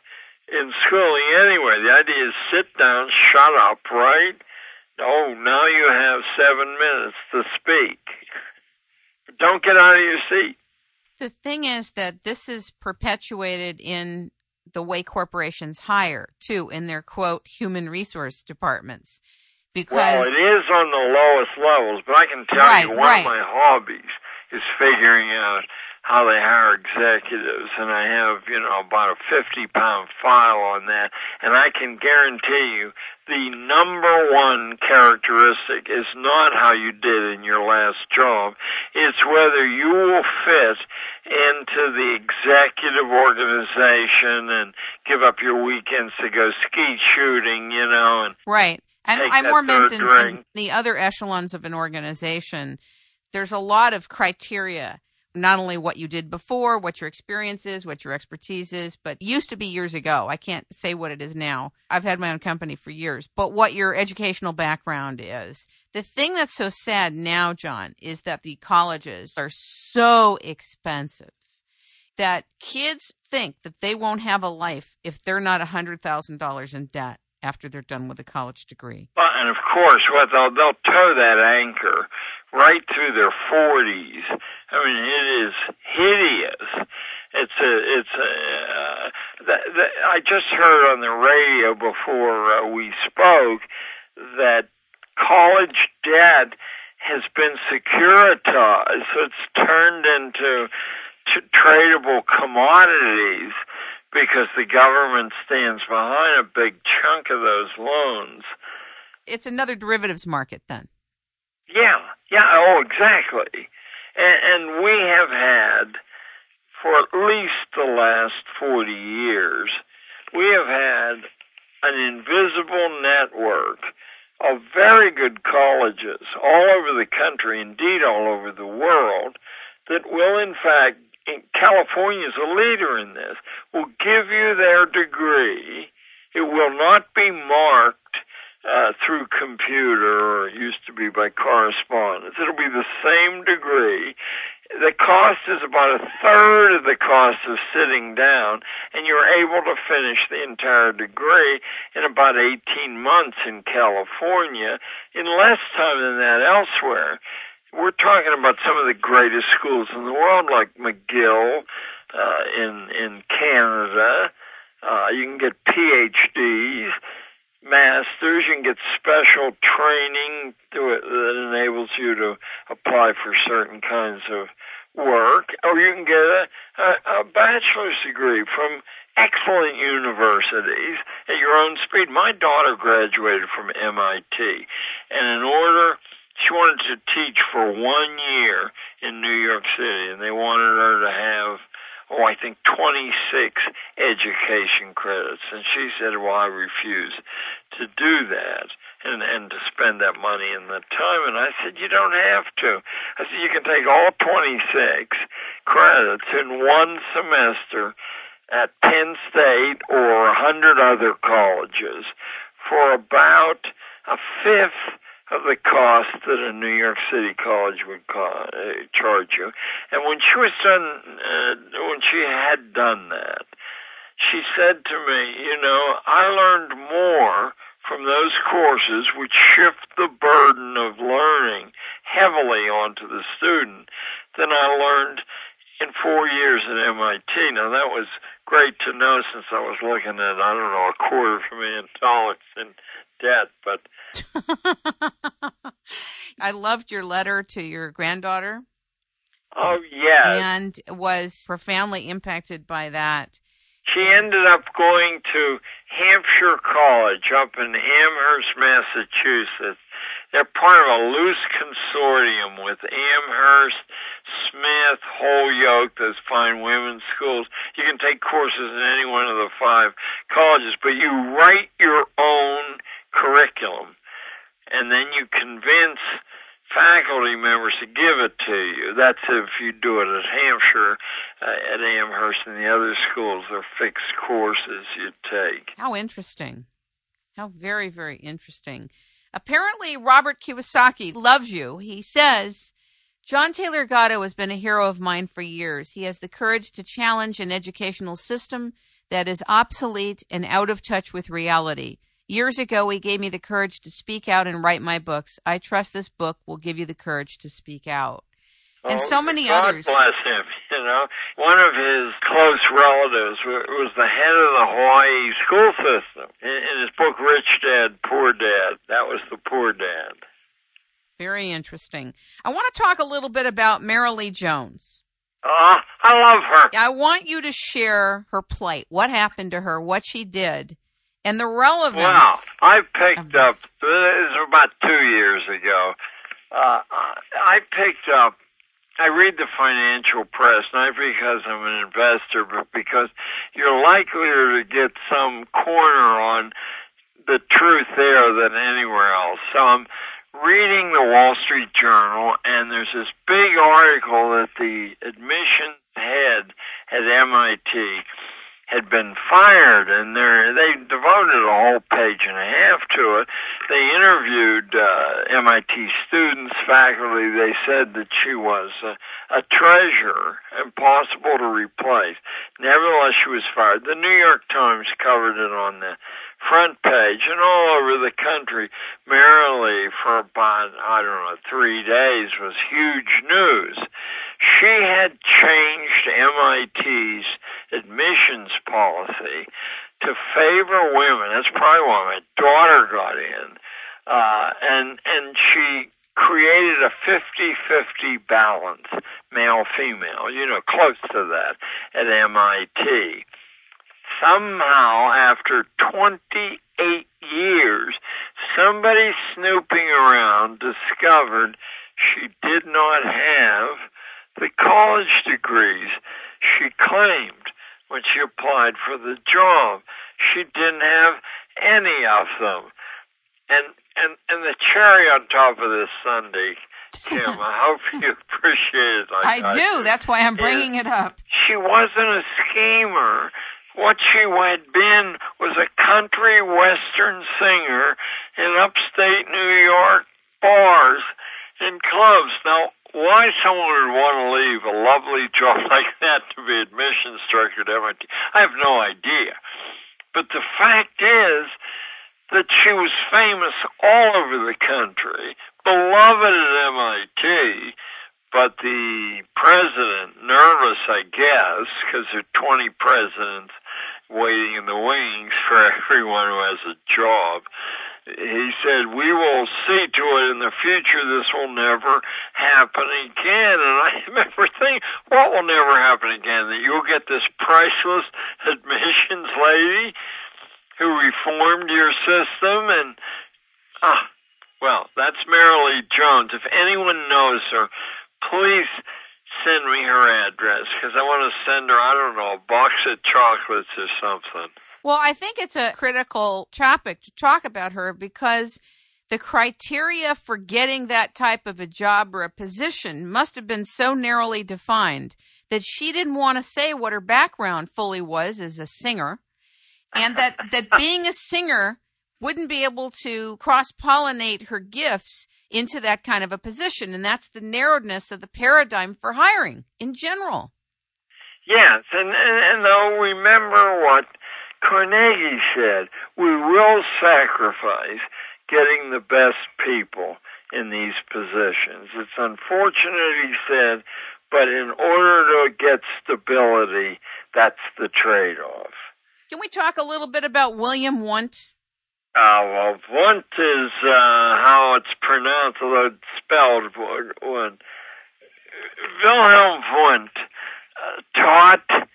in schooling anyway. The idea is sit down, shut up, right? Oh, now you have seven minutes to speak. Don't get out of your seat. The thing is that this is perpetuated in the way corporations hire, too, in their quote human resource departments. Because well, it is on the lowest levels, but I can tell right, you one right. of my hobbies is figuring out how they hire executives and I have, you know, about a 50 pound file on that and I can guarantee you the number one characteristic is not how you did in your last job. It's whether you will fit into the executive organization and give up your weekends to go skeet shooting, you know, and Right. And I more meant in, in the other echelons of an organization, there's a lot of criteria not only what you did before, what your experience is, what your expertise is, but used to be years ago. I can't say what it is now. I've had my own company for years, but what your educational background is. The thing that's so sad now, John, is that the colleges are so expensive that kids think that they won't have a life if they're not a $100,000 in debt after they're done with a college degree. Well, and of course, what they'll they'll tow that anchor right through their forties. I mean, it is hideous. It's a it's a. Uh, that, that, I just heard on the radio before uh, we spoke that college debt has been securitized, so it's turned into t- tradable commodities because the government stands behind a big chunk of those loans. It's another derivatives market then. Yeah, yeah, oh, exactly. And, and we have had, for at least the last 40 years, we have had an invisible network of very good colleges all over the country, indeed all over the world, that will in fact California is a leader in this, will give you their degree. It will not be marked uh, through computer or it used to be by correspondence. It'll be the same degree. The cost is about a third of the cost of sitting down, and you're able to finish the entire degree in about 18 months in California, in less time than that elsewhere we're talking about some of the greatest schools in the world, like McGill uh, in in Canada. Uh, you can get PhDs, masters. You can get special training to that enables you to apply for certain kinds of work, or you can get a, a, a bachelor's degree from excellent universities at your own speed. My daughter graduated from MIT, and in order She wanted to teach for one year in New York City, and they wanted her to have, oh, I think 26 education credits. And she said, well, I refuse to do that and, and to spend that money and the time. And I said, you don't have to. I said, you can take all 26 credits in one semester at Penn State or a hundred other colleges for about a fifth of the cost that a New York City college would uh, charge you. And when she was done, uh, when she had done that, she said to me, you know, I learned more from those courses which shift the burden of learning heavily onto the student than I learned in four years at MIT. Now that was great to know since I was looking at, I don't know, a quarter of a million dollars in debt, but I loved your letter to your granddaughter. Oh, yes. And was profoundly impacted by that. She ended up going to Hampshire College up in Amherst, Massachusetts. They're part of a loose consortium with Amherst, Smith, Holyoke, those fine women's schools. You can take courses in any one of the five colleges, but you write your own curriculum and then you convince faculty members to give it to you. That's if you do it at Hampshire, uh, at Amherst, and the other schools. They're fixed courses you take. How interesting. How very, very interesting. Apparently, Robert Kiyosaki loves you. He says, John Taylor Gatto has been a hero of mine for years. He has the courage to challenge an educational system that is obsolete and out of touch with reality. Years ago, he gave me the courage to speak out and write my books. I trust this book will give you the courage to speak out. And oh, so many God others. bless him. You know, one of his close relatives was the head of the Hawaii school system. In his book, Rich Dad, Poor Dad, that was the poor dad. Very interesting. I want to talk a little bit about Marilee Jones. Oh, I love her. I want you to share her plight. What happened to her? What she did? and the relevance. Wow, I picked up. This was about two years ago. Uh, I picked up. I read the financial press not because I'm an investor, but because you're likelier to get some corner on the truth there than anywhere else. So I'm reading the Wall Street Journal, and there's this big article that the admission head at MIT had been fired, and they devoted a whole page and a half to it. They interviewed uh, MIT students, faculty. They said that she was a, a treasure, impossible to replace. Nevertheless, she was fired. The New York Times covered it on the front page and all over the country. Marilee, for about I don't know three days, was huge news. She had changed MIT's admissions policy to favor women. That's probably why my daughter got in. Uh, and, and she created a 50-50 balance, male-female, you know, close to that at MIT. Somehow, after 28 years, somebody snooping around discovered she did not have the college degrees she claimed when she applied for the job. She didn't have any of them. And and and the cherry on top of this Sunday, Kim, I hope you appreciate it. Like I, I do. That's why I'm bringing it up. She wasn't a schemer. What she had been was a country western singer in upstate New York bars and clubs. Now, why someone would want to leave a lovely job like that to be admissions director at MIT, I have no idea. But the fact is that she was famous all over the country, beloved at MIT, but the president, nervous, I guess, because there are 20 presidents waiting in the wings for everyone who has a job, he said, we will see to it in the future this will never happen again. And I remember thinking, what will never happen again? That you'll get this priceless admissions lady who reformed your system and, ah, Well, that's Marilee Jones. If anyone knows her, please send me her address because I want to send her, I don't know, a box of chocolates or something. Well, I think it's a critical topic to talk about her because the criteria for getting that type of a job or a position must have been so narrowly defined that she didn't want to say what her background fully was as a singer and that, that being a singer wouldn't be able to cross pollinate her gifts into that kind of a position. And that's the narrowness of the paradigm for hiring in general. Yes, and, and, and though remember what Carnegie said, we will sacrifice getting the best people in these positions. It's unfortunate, he said, but in order to get stability, that's the trade-off. Can we talk a little bit about William Wundt? Uh, well, Wundt is uh, how it's pronounced, although it's spelled Wundt. Wilhelm Wundt uh, taught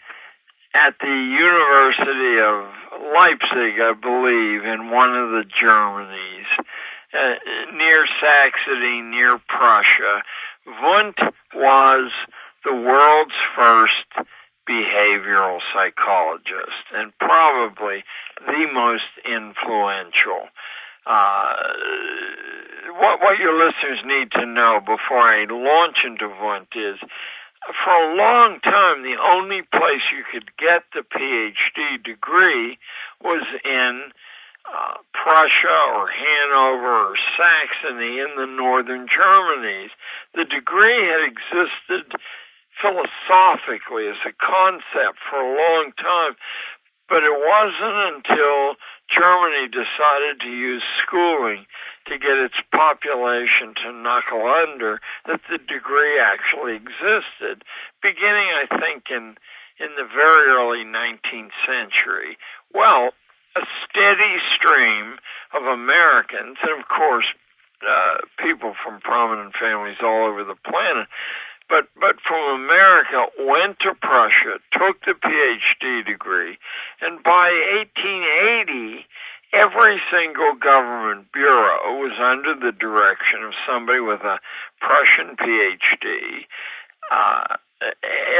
at the University of Leipzig, I believe, in one of the Germanies, uh, near Saxony, near Prussia. Wundt was the world's first behavioral psychologist and probably the most influential. Uh, what, what your listeners need to know before I launch into Wundt is for a long time, the only place you could get the PhD degree was in uh, Prussia or Hanover or Saxony in the northern Germanies. The degree had existed philosophically as a concept for a long time, but it wasn't until Germany decided to use schooling to get its population to knuckle under that the degree actually existed, beginning, I think, in in the very early 19th century. Well, a steady stream of Americans, and of course, uh, people from prominent families all over the planet, but but from America went to Prussia, took the PhD degree, and by 1880 every single government bureau was under the direction of somebody with a Prussian PhD. Uh,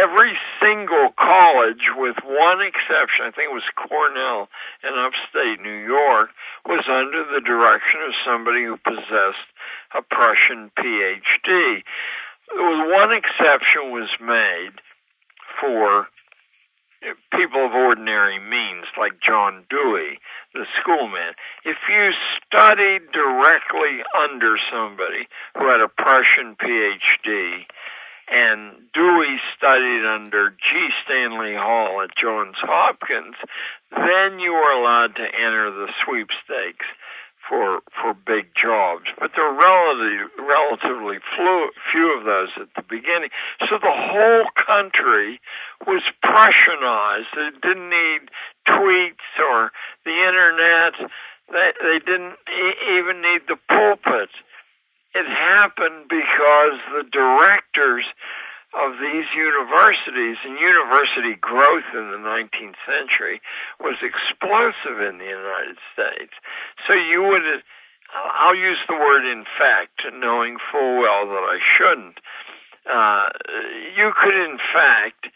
every single college, with one exception, I think it was Cornell in upstate New York, was under the direction of somebody who possessed a Prussian PhD one exception was made for people of ordinary means, like John Dewey, the schoolman. If you studied directly under somebody who had a Prussian PhD, and Dewey studied under G. Stanley Hall at Johns Hopkins, then you were allowed to enter the sweepstakes for for big jobs, but there are relatively relatively few, of those at the beginning. So the whole country was Prussianized. It didn't need tweets or the internet. They, they didn't e- even need the pulpit. It happened because the directors of these universities and university growth in the 19th century was explosive in the United States. So you would, I'll use the word in fact, knowing full well that I shouldn't. Uh, you could in fact,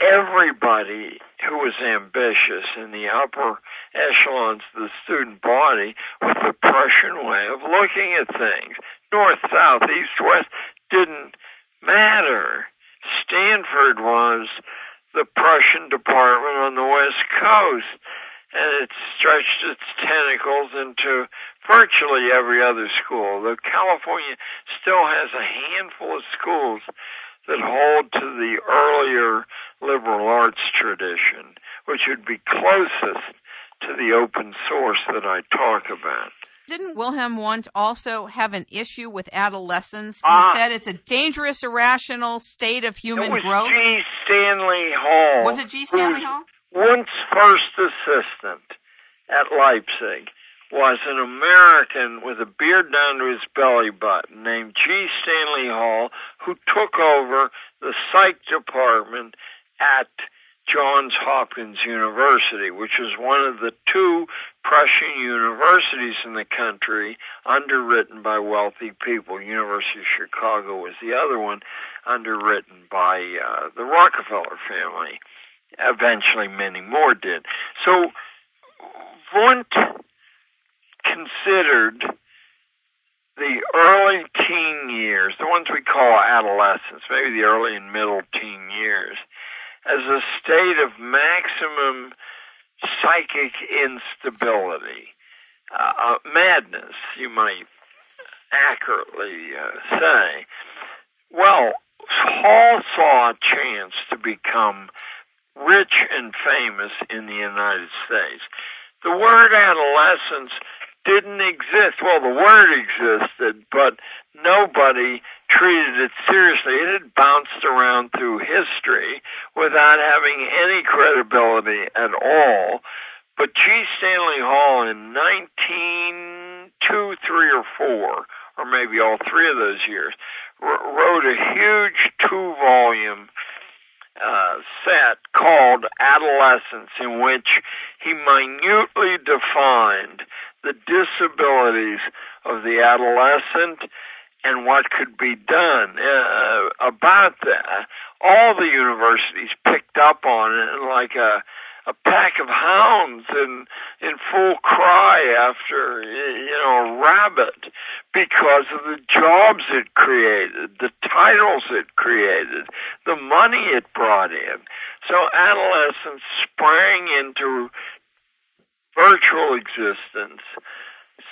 everybody who was ambitious in the upper echelons of the student body with the Prussian way of looking at things, north, south, east, west, didn't matter. Stanford was the Prussian department on the West Coast, and it stretched its tentacles into virtually every other school. Though California still has a handful of schools that hold to the earlier liberal arts tradition, which would be closest to the open source that I talk about. Didn't Wilhelm Wundt also have an issue with adolescence? He uh, said it's a dangerous, irrational state of human was growth. G. Stanley Hall. Was it G. Stanley Hall? Wundt's first assistant at Leipzig was an American with a beard down to his belly button named G. Stanley Hall, who took over the psych department at Johns Hopkins University, which is one of the two Prussian universities in the country underwritten by wealthy people. University of Chicago was the other one underwritten by uh, the Rockefeller family. Eventually, many more did. So, Wundt considered the early teen years, the ones we call adolescence, maybe the early and middle teen years, as a state of maximum psychic instability, uh, uh, madness, you might accurately uh, say. Well, Hall saw a chance to become rich and famous in the United States. The word adolescence didn't exist. Well, the word existed, but nobody treated it seriously. It had bounced around through history without having any credibility at all. But G. Stanley Hall in 1902, 3 or 4, or maybe all three of those years, wrote a huge two volume uh, set called Adolescence, in which he minutely defined the disabilities of the adolescent and what could be done uh, about that. All the universities picked up on it like a a pack of hounds in in full cry after you know a rabbit because of the jobs it created, the titles it created, the money it brought in. So adolescents sprang into virtual existence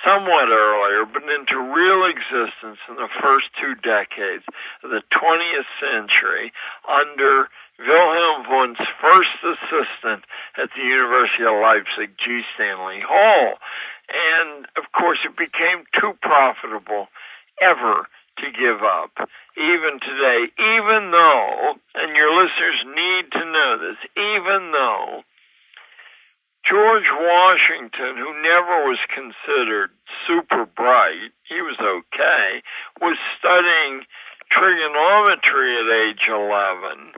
somewhat earlier, but into real existence in the first two decades of the 20th century under Wilhelm Wundt's first assistant at the University of Leipzig, G. Stanley Hall. And of course, it became too profitable ever to give up. Even today, even though, and your listeners need to know this, even though George Washington, who never was considered super bright, he was okay, was studying trigonometry at age 11.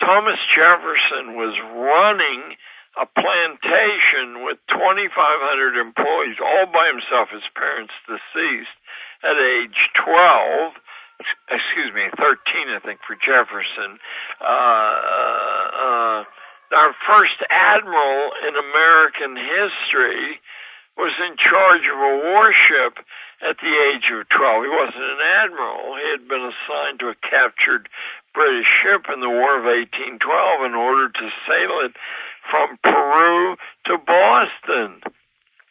Thomas Jefferson was running a plantation with 2,500 employees all by himself, his parents deceased, at age 12 excuse me, 13, I think, for Jefferson. Uh, uh, uh our first admiral in American history was in charge of a warship at the age of 12. He wasn't an admiral. He had been assigned to a captured British ship in the War of 1812 in order to sail it from Peru to Boston.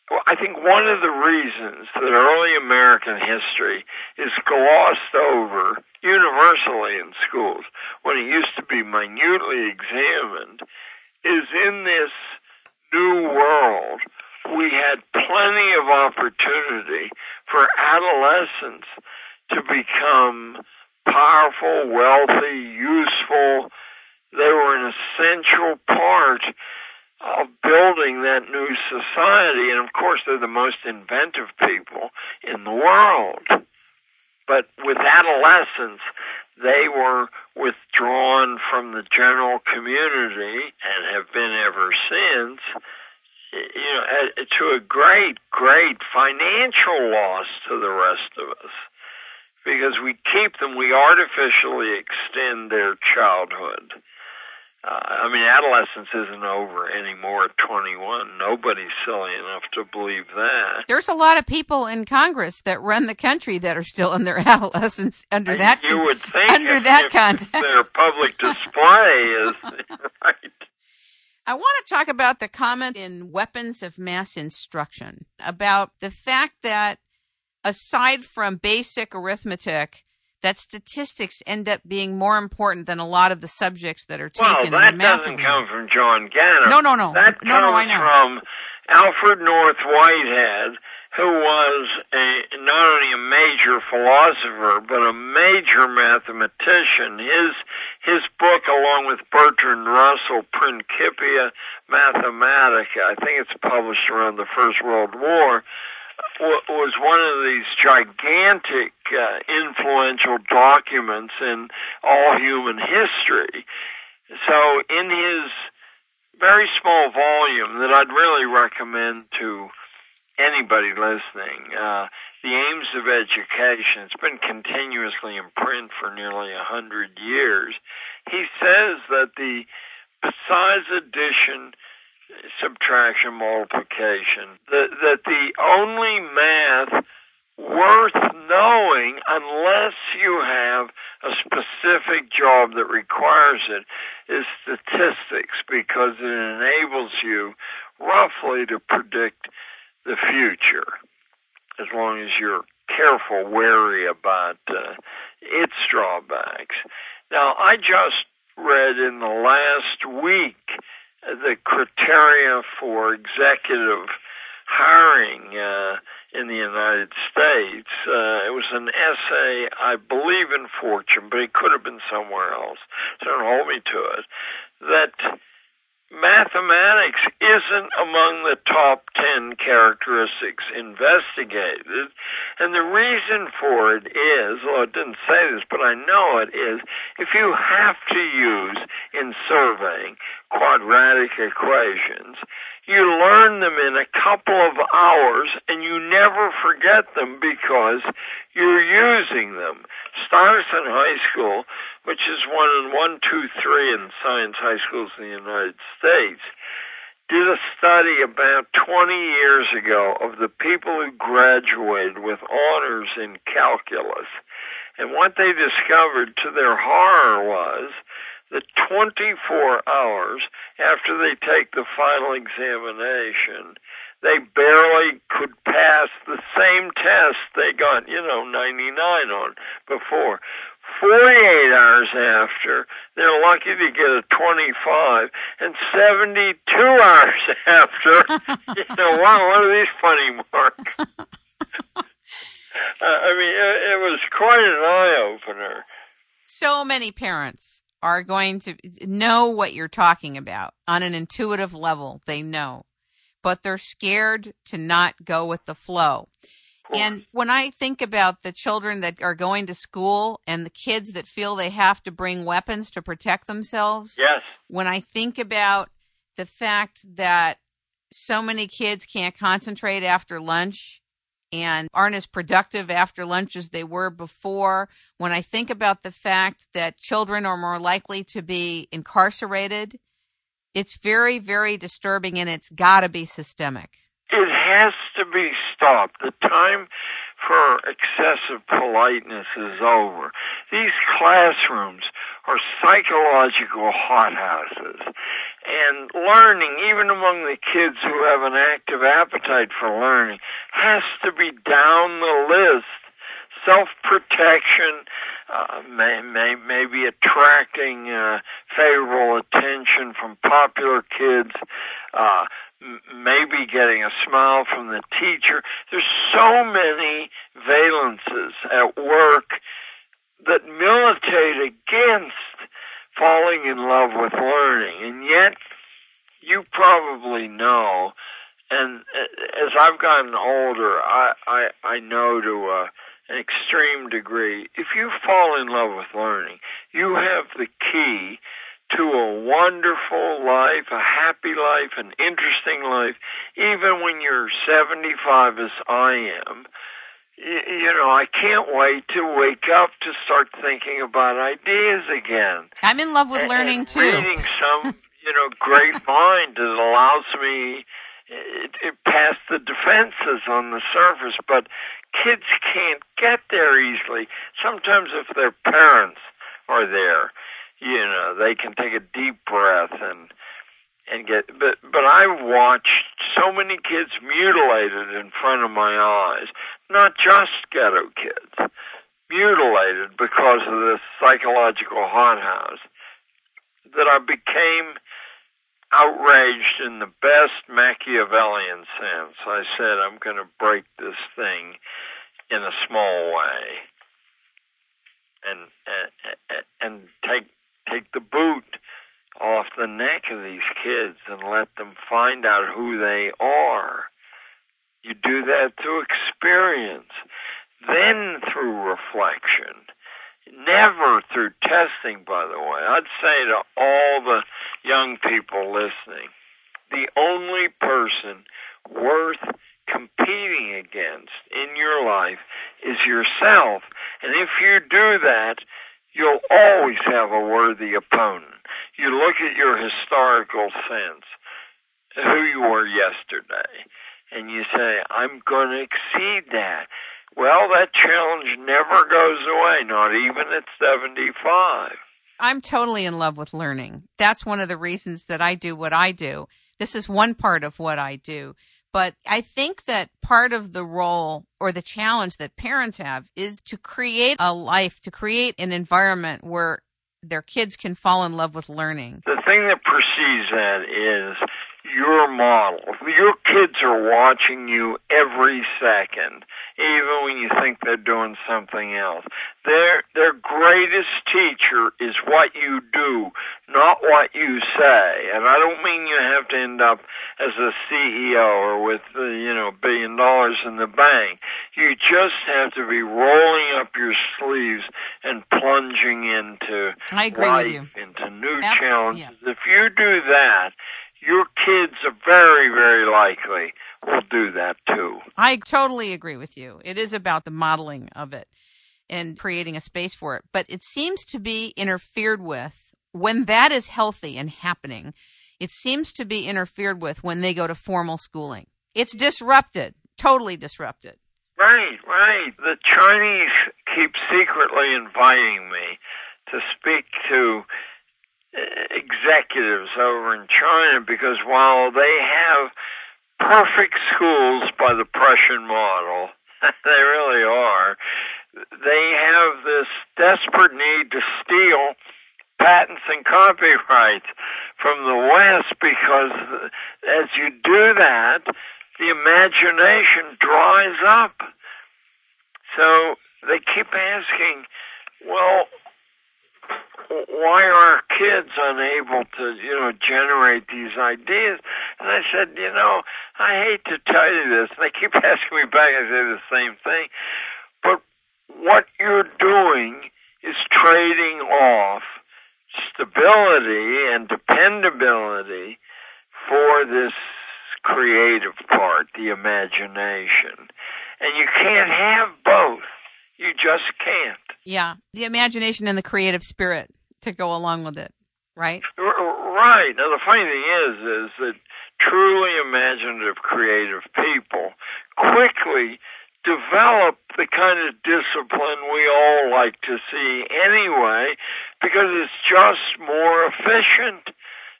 Well, I think one of the reasons that early American history is glossed over universally in schools when it used to be minutely examined is in this new world, we had plenty of opportunity for adolescents to become powerful, wealthy, useful. They were an essential part of building that new society. And of course, they're the most inventive people in the world. But with adolescents, they were withdrawn from the general community and have been ever since you know to a great great financial loss to the rest of us because we keep them we artificially extend their childhood uh, I mean, adolescence isn't over anymore at 21. Nobody's silly enough to believe that. There's a lot of people in Congress that run the country that are still in their adolescence under that. You would think under if, that if context, their public display is right. I want to talk about the comment in Weapons of Mass Instruction about the fact that aside from basic arithmetic, that statistics end up being more important than a lot of the subjects that are taken well, that in the math. doesn't come from John Gannon. No, no, no. That no, comes no, from Alfred North Whitehead, who was a, not only a major philosopher but a major mathematician. His his book, along with Bertrand Russell, Principia Mathematica, I think it's published around the First World War was one of these gigantic, uh, influential documents in all human history. So, in his very small volume that I'd really recommend to anybody listening. Uh, the Aims of Education. It's been continuously in print for nearly a hundred years. He says that the besides addition, subtraction, multiplication, that that the only math worth knowing unless you have a specific job that requires it is statistics because it enables you roughly to predict the future as long as you're careful, wary about uh, its drawbacks. Now, I just read in the last week the criteria for executive hiring uh, in the United States. Uh, it was an essay, I believe, in Fortune, but it could have been somewhere else. So don't hold me to it. That mathematics isn't among the top 10 characteristics investigated. And the reason for it is, well, it didn't say this, but I know it is, if you have to use in surveying quadratic equations, you learn them in a couple of hours and you never forget them because you're using them. Stuyvesant High School, which is one in one, two, three in science high schools in the United States, did a study about 20 years ago of the people who graduated with honors in calculus. And what they discovered to their horror was that 24 hours after they take the final examination, they barely could pass the same test they got, you know, 99 on before. 48 hours after, they're lucky to get a 25, and 72 hours after, you know, wow, what are these funny marks? uh, I mean, it, it was quite an eye opener. So many parents are going to know what you're talking about on an intuitive level. They know, but they're scared to not go with the flow. And when I think about the children that are going to school and the kids that feel they have to bring weapons to protect themselves, yes. When I think about the fact that so many kids can't concentrate after lunch and aren't as productive after lunch as they were before. When I think about the fact that children are more likely to be incarcerated, it's very, very disturbing and it's got to be systemic. It has to be stopped. The time for excessive politeness is over. These classrooms are psychological hothouses. And learning, even among the kids who have an active appetite for learning, has to be down the list. Self-protection, uh, may, may, maybe attracting uh, favorable attention from popular kids, uh, maybe getting a smile from the teacher. There's so many valences at work that militate against falling in love with learning. And yet, you probably know, and uh, as I've gotten older, I, I, I know to a, an extreme degree, if you fall in love with learning, you have the key to a wonderful life, a happy life, an interesting life, even when you're 75 as I am. You know, I can't wait to wake up to start thinking about ideas again. I'm in love with and, learning and too. Reading some, you know, great mind that allows me it, it past the defenses on the surface, but kids can't get there easily. Sometimes if their parents are there, you know, they can take a deep breath and and get but but I watched so many kids mutilated in front of my eyes, not just ghetto kids, mutilated because of this psychological hothouse that I became outraged in the best Machiavellian sense. I said I'm going to break this thing in a small way and and, and take take the boot off the neck of these kids and let them find out who they are. You do that through experience, then through reflection. Never through testing, by the way. I'd say to all the young people listening. The only person worth competing against in your life is yourself. And if you do that, you'll always have a worthy opponent. You look at your historical sense, who you were yesterday, and you say, I'm going to exceed that. Well, that challenge never goes away, not even at 75. I'm totally in love with learning. That's one of the reasons that I do what I do. This is one part of what I do. But I think that part of the role or the challenge that parents have is to create a life, to create an environment where their kids can fall in love with learning. The thing that precedes that is your model. Your kids are watching you every second, even when you think they're doing something else. Their their greatest teacher is what you do, not what you say. And I don't mean you have to end up as a CEO or with uh, you know billion dollars in the bank. You just have to be rolling up your sleeves and plunging into I agree life, with you. into new Yep, challenges. yeah. If you do that, your kids are very, very likely will do that too. I totally agree with you. It is about the modeling of it and creating a space for it. But it seems to be interfered with when that is healthy and happening. It seems to be interfered with when they go to formal schooling. It's disrupted, totally disrupted. Right, right. The Chinese keep secretly inviting me to speak to executives over in China because while they have perfect schools by the Prussian model, they really are, they have this desperate need to steal patents and copyrights from the West because as you do that, the imagination dries up. So they keep asking, well, why are kids unable to, you know, generate these ideas? And I said, you know, I hate to tell you this. And they keep asking me back. I say the same thing. But what you're doing is trading off stability and dependability for this creative part, the imagination. And you can't have both. You just can't. Yeah, the imagination and the creative spirit to go along with it, right? Right. Now the funny thing is, is that truly imaginative, creative people quickly develop the kind of discipline we all like to see anyway, because it's just more efficient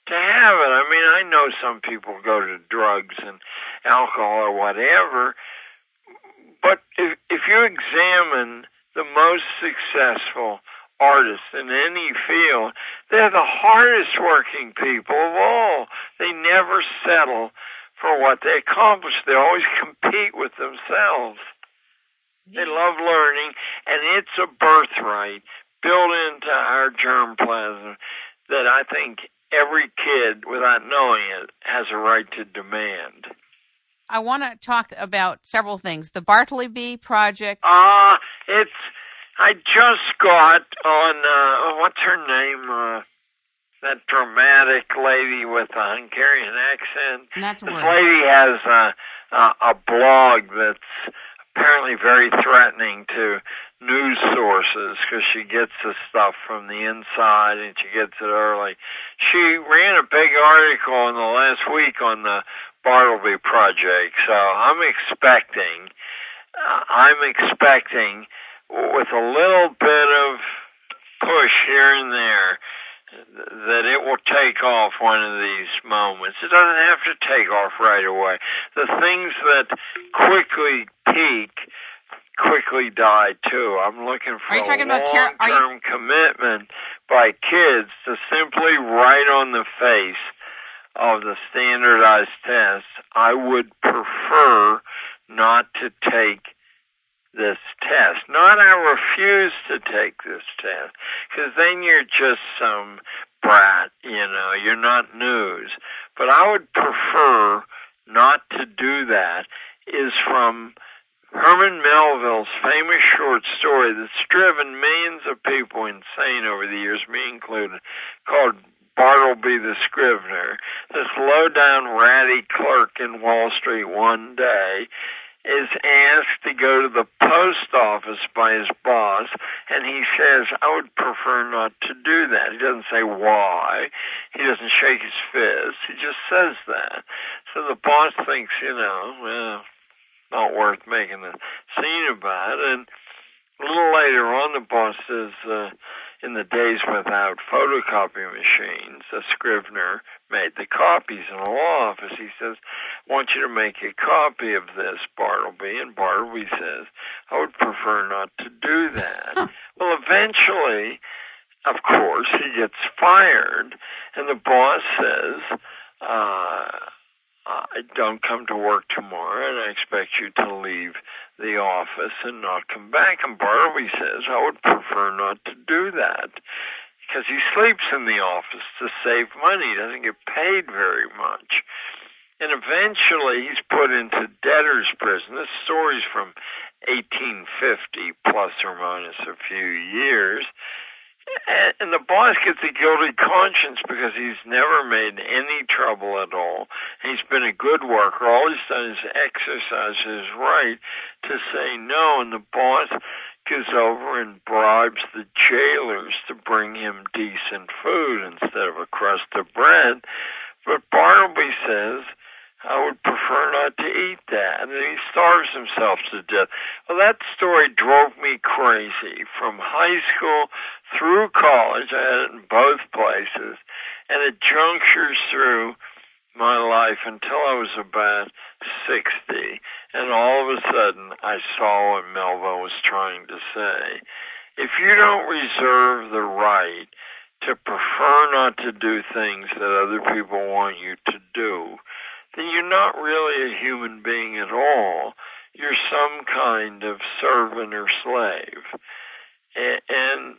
to have it. I mean, I know some people go to drugs and alcohol or whatever, but if, if you examine the most successful artists in any field, they're the hardest working people of all. They never settle for what they accomplish. They always compete with themselves. They love learning, and it's a birthright built into our germplasm that I think every kid, without knowing it, has a right to demand. I want to talk about several things. The Bartleby Project. Ah, uh, it's. I just got on. Uh, what's her name? Uh, that dramatic lady with a Hungarian accent. Not this lady has a, a, a blog that's apparently very threatening to news sources because she gets the stuff from the inside and she gets it early. She ran a big article in the last week on the Bartleby Project, so I'm expecting, uh, I'm expecting with a little bit of push here and there that it will take off one of these moments. It doesn't have to take off right away. The things that quickly peak quickly die too. I'm looking for Are you talking a about Car- are you- long-term commitment by kids to simply write on the face of the standardized test. I would prefer not to take this test. Not I refuse to take this test, because then you're just some brat, you know, you're not news. But I would prefer not to do that is from Herman Melville's famous short story that's driven millions of people insane over the years, me included, called Bartleby the Scrivener, this low down ratty clerk in Wall Street one day, is asked to go to the post office by his boss, and he says, I would prefer not to do that. He doesn't say why. He doesn't shake his fist. He just says that. So the boss thinks, you know, well, not worth making a scene about. And a little later on, the boss says, uh, in the days without photocopy machines, a scrivener made the copies in a law office. He says, I want you to make a copy of this, Bartleby. And Bartleby says, I would prefer not to do that. well, eventually, of course, he gets fired, and the boss says, uh, I don't come to work tomorrow, and I expect you to leave the office and not come back. And Bartleby says, I would prefer not to do that because he sleeps in the office to save money. He doesn't get paid very much. And eventually he's put into debtor's prison. This story's from 1850, plus or minus a few years. And the boss gets a guilty conscience because he's never made any trouble at all. He's been a good worker. All he's done is exercise his right to say no, and the boss goes over and bribes the jailers to bring him decent food instead of a crust of bread. But Barnaby says, I would prefer not to eat that. And he starves himself to death. Well, that story drove me crazy from high school through college. I had it in both places. And it junctures through my life until I was about 60. And all of a sudden, I saw what Melville was trying to say. If you don't reserve the right to prefer not to do things that other people want you to do, then you're not really a human being at all. You're some kind of servant or slave. And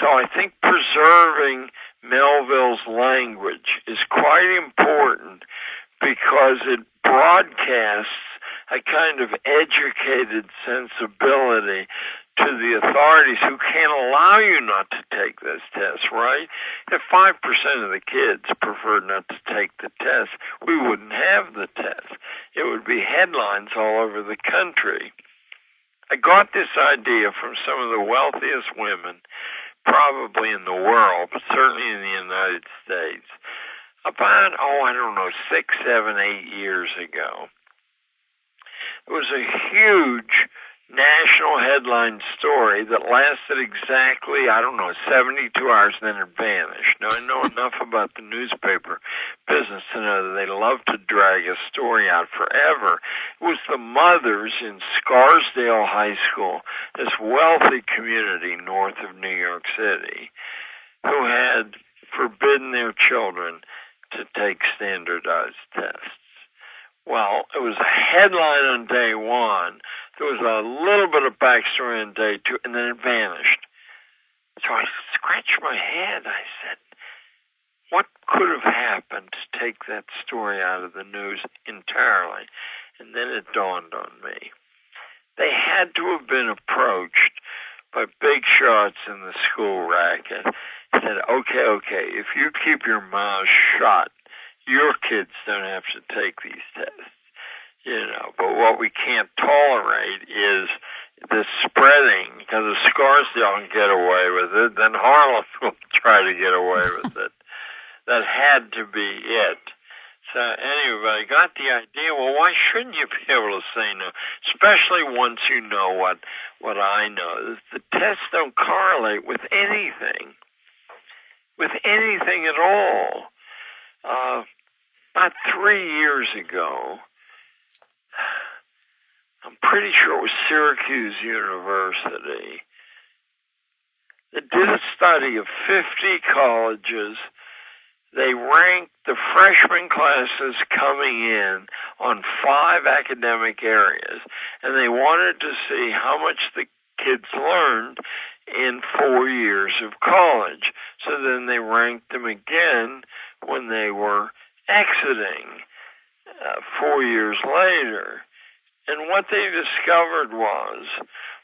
so I think preserving Melville's language is quite important because it broadcasts a kind of educated sensibility to the authorities who can't allow you not to take this test, right? If 5% of the kids preferred not to take the test, we wouldn't have the test. It would be headlines all over the country. I got this idea from some of the wealthiest women, probably in the world, but certainly in the United States, about, oh, I don't know, six, seven, eight years ago. It was a huge national headline story that lasted exactly, I don't know, 72 hours and then it vanished. Now, I know enough about the newspaper business to know that they love to drag a story out forever. It was the mothers in Scarsdale High School, this wealthy community north of New York City, who had forbidden their children to take standardized tests. Well, it was a headline on day one there was a little bit of backstory in day two, and then it vanished. So I scratched my head. I said, what could have happened to take that story out of the news entirely? And then it dawned on me. They had to have been approached by big shots in the school racket. Said, okay, okay, if you keep your mouth shut, your kids don't have to take these tests you know. But what we can't tolerate is the spreading because if Scarsdale can get away with it, then Harlem will try to get away with it. that had to be it. So anyway, I got the idea. Well, why shouldn't you be able to say no? Especially once you know what what I know. The tests don't correlate with anything, with anything at all. Uh, about three years ago, I'm pretty sure it was Syracuse University that did a study of 50 colleges. They ranked the freshman classes coming in on five academic areas, and they wanted to see how much the kids learned in four years of college. So then they ranked them again when they were exiting uh, four years later. And what they discovered was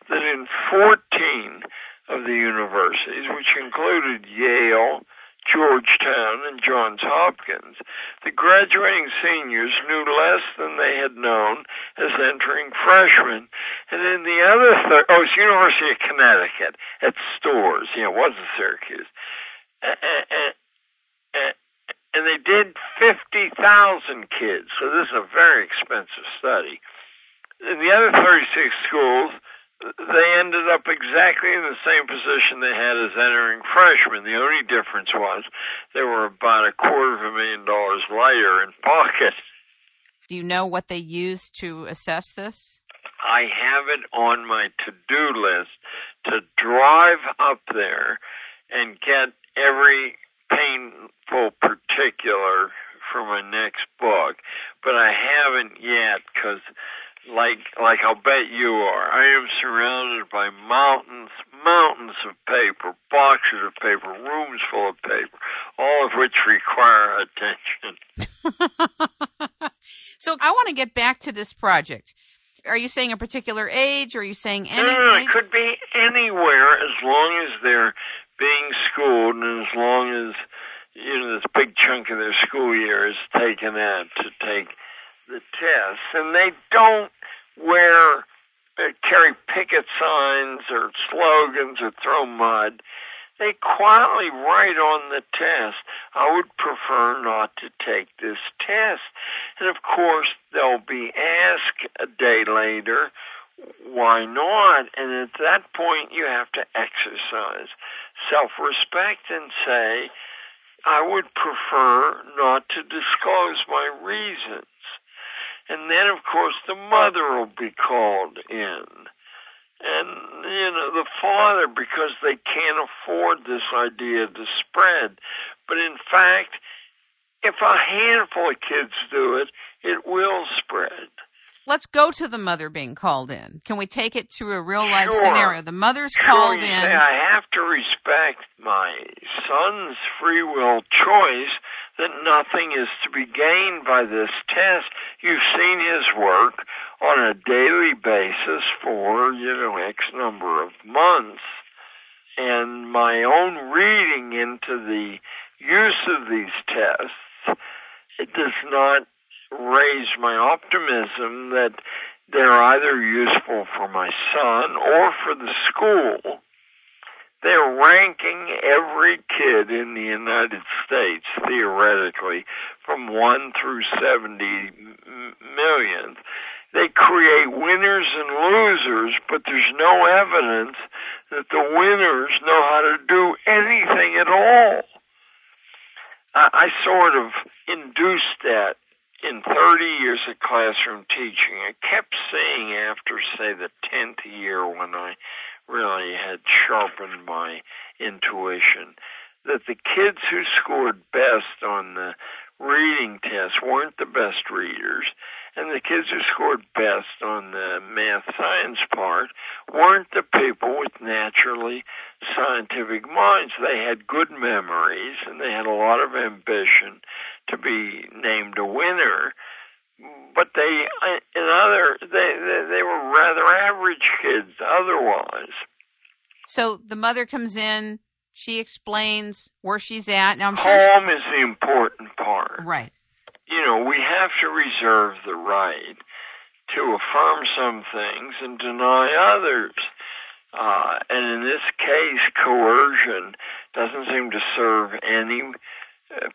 that in 14 of the universities, which included Yale, Georgetown and Johns Hopkins, the graduating seniors knew less than they had known as entering freshmen. And in the other, thir- oh, it's University of Connecticut at Storrs, you know, it wasn't Syracuse. And they did 50,000 kids, so this is a very expensive study. In the other 36 schools, they ended up exactly in the same position they had as entering freshmen. The only difference was they were about a quarter of a million dollars lighter in pocket. Do you know what they used to assess this? I have it on my to-do list to drive up there and get every painful particular for my next book, but I haven't yet because like like I'll bet you are. I am surrounded by mountains, mountains of paper, boxes of paper, rooms full of paper, all of which require attention. so I want to get back to this project. Are you saying a particular age? Or are you saying any? No, no, it could be anywhere as long as they're being schooled and as long as you know this big chunk of their school year is taken out to take the tests, and they don't wear uh, carry picket signs or slogans or throw mud. They quietly write on the test, I would prefer not to take this test. And of course, they'll be asked a day later, why not? And at that point, you have to exercise self respect and say, I would prefer not to disclose my reasons. And then, of course, the mother will be called in. And, you know, the father, because they can't afford this idea to spread. But in fact, if a handful of kids do it, it will spread. Let's go to the mother being called in. Can we take it to a real life sure. scenario? The mother's sure, called in. Say, I have to respect my son's free will choice that nothing is to be gained by this test. You've seen his work on a daily basis for, you know, X number of months. And my own reading into the use of these tests, it does not raise my optimism that they're either useful for my son or for the school they're ranking every kid in the United States, theoretically, from 1 through 70 million. They create winners and losers, but there's no evidence that the winners know how to do anything at all. I, I sort of induced that in 30 years of classroom teaching. I kept saying after, say, the 10th year when I really had sharpened my intuition that the kids who scored best on the reading test weren't the best readers, and the kids who scored best on the math science part weren't the people with naturally scientific minds. They had good memories and they had a lot of ambition to be named a winner but they in other they, they they were rather average kids otherwise. So the mother comes in, she explains where she's at. Now I'm sure home she... is the important part. Right. You know, we have to reserve the right to affirm some things and deny others. Uh, and in this case, coercion doesn't seem to serve any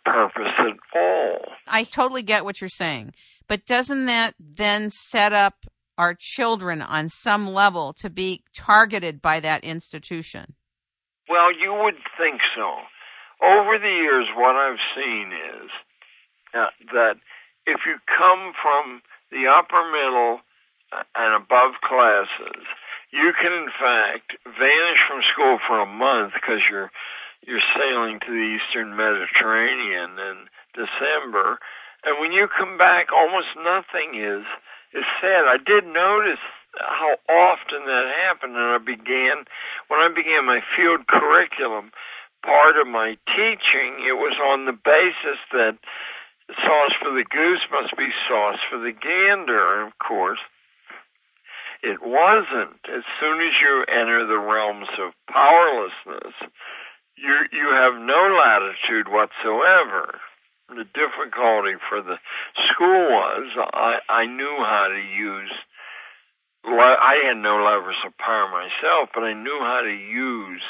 purpose at all. I totally get what you're saying. But doesn't that then set up our children on some level to be targeted by that institution? Well, you would think so. Over the years, what I've seen is uh, that if you come from the upper middle uh, and above classes, you can in fact vanish from school for a month because you're you're sailing to the eastern Mediterranean in December and when you come back, almost nothing is is said. I did notice how often that happened, and I began when I began my field curriculum. Part of my teaching, it was on the basis that sauce for the goose must be sauce for the gander. And of course, it wasn't. As soon as you enter the realms of powerlessness, you you have no latitude whatsoever. The difficulty for the school was I I knew how to use. I had no levers of power myself, but I knew how to use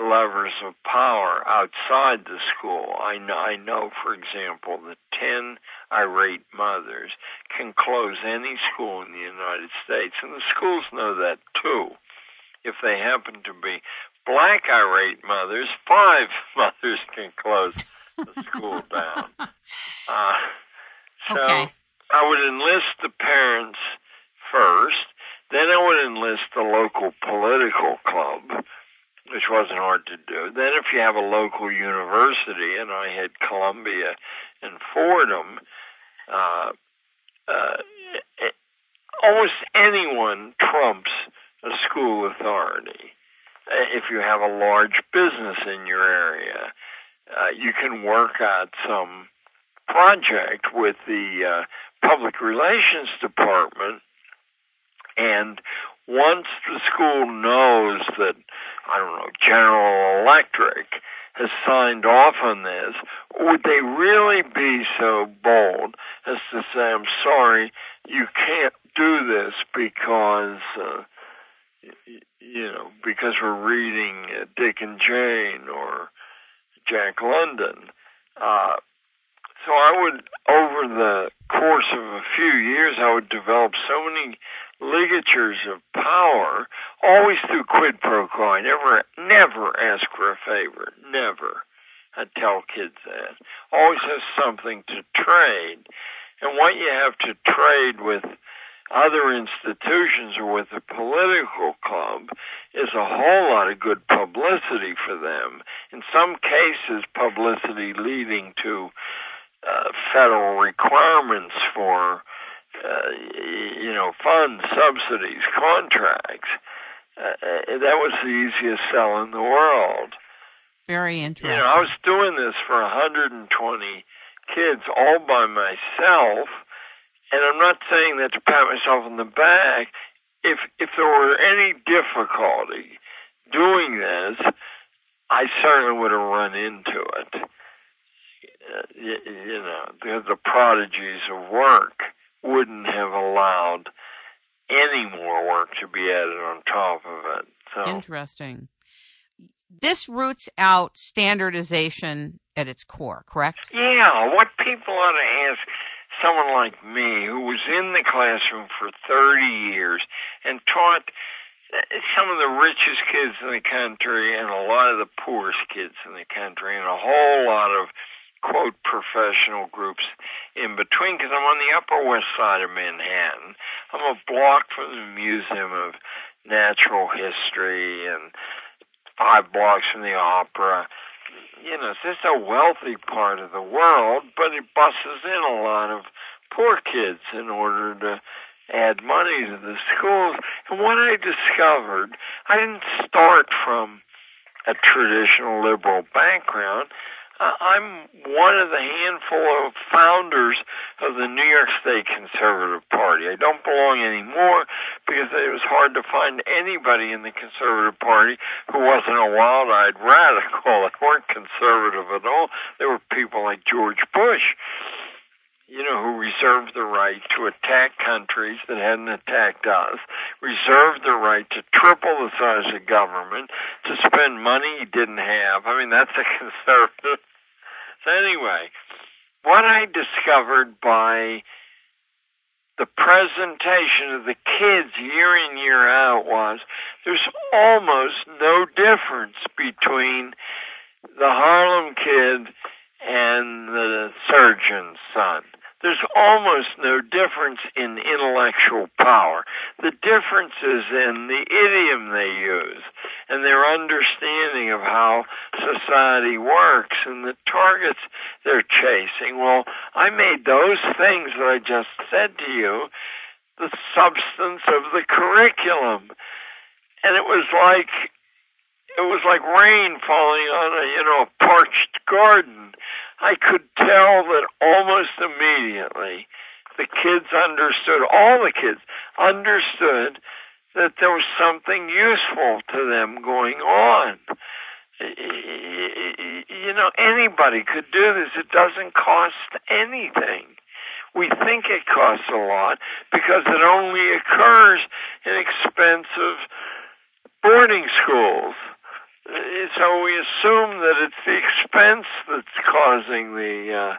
levers of power outside the school. I know, I know, for example, that 10 irate mothers can close any school in the United States, and the schools know that too. If they happen to be black irate mothers, five mothers can close the school down. Uh, so okay. I would enlist the parents first, then I would enlist the local political club which wasn't hard to do. Then, if you have a local university, and I had Columbia and Fordham, uh, uh, almost anyone trumps a school authority. Uh, if you have a large business in your area, uh, you can work out some project with the uh, public relations department. And once the school knows that, I don't know, General Electric has signed off on this, would they really be so bold as to say, I'm sorry, you can't do this because, uh, you know, because we're reading uh, Dick and Jane or Jack London? Uh, so I would, over the course of a few years, I would develop so many ligatures of power, always through quid pro quo. I never, never ask for a favor. Never. I tell kids that. Always have something to trade. And what you have to trade with other institutions or with a political club is a whole lot of good publicity for them. In some cases, publicity leading to uh, federal requirements for uh, you know, funds, subsidies, contracts. Uh, uh, that was the easiest sell in the world. Very interesting. You know, I was doing this for 120 kids all by myself, and I'm not saying that to pat myself on the back. If if there were any difficulty doing this, I certainly would have run into it. Uh, you, you know, the, the prodigies of work wouldn't have allowed any more work to be added on top of it. So interesting. This roots out standardization at its core, correct? Yeah. What people ought to ask someone like me who was in the classroom for 30 years and taught some of the richest kids in the country and a lot of the poorest kids in the country and a whole lot of quote professional groups in between because I'm on the Upper West Side of Manhattan. I'm a block from the Museum of Natural History and five blocks from the Opera. You know, it's a wealthy part of the world, but it buses in a lot of poor kids in order to add money to the schools. And what I discovered, I didn't start from a traditional liberal background. I'm one of the handful of founders of the New York State Conservative Party. I don't belong anymore because it was hard to find anybody in the Conservative Party who wasn't a wild-eyed radical. They weren't conservative at all. There were people like George Bush, you know, who reserved the right to attack countries that hadn't attacked us, reserved the right to triple the size of government, to spend money he didn't have. I mean, that's a conservative. So anyway, what I discovered by the presentation of the kids year in, year out was there's almost no difference between the Harlem kid and the surgeon's son. There's almost no difference in intellectual power. The difference is in the idiom they use and their understanding of how society works and the targets they're chasing. Well, I made those things that I just said to you the substance of the curriculum. And it was like it was like rain falling on a you know parched garden. I could tell that almost immediately the kids understood, all the kids understood that there was something useful to them going on. You know, anybody could do this. It doesn't cost anything. We think it costs a lot because it only occurs in expensive boarding schools. So we assume that it's the expense that's causing the, uh,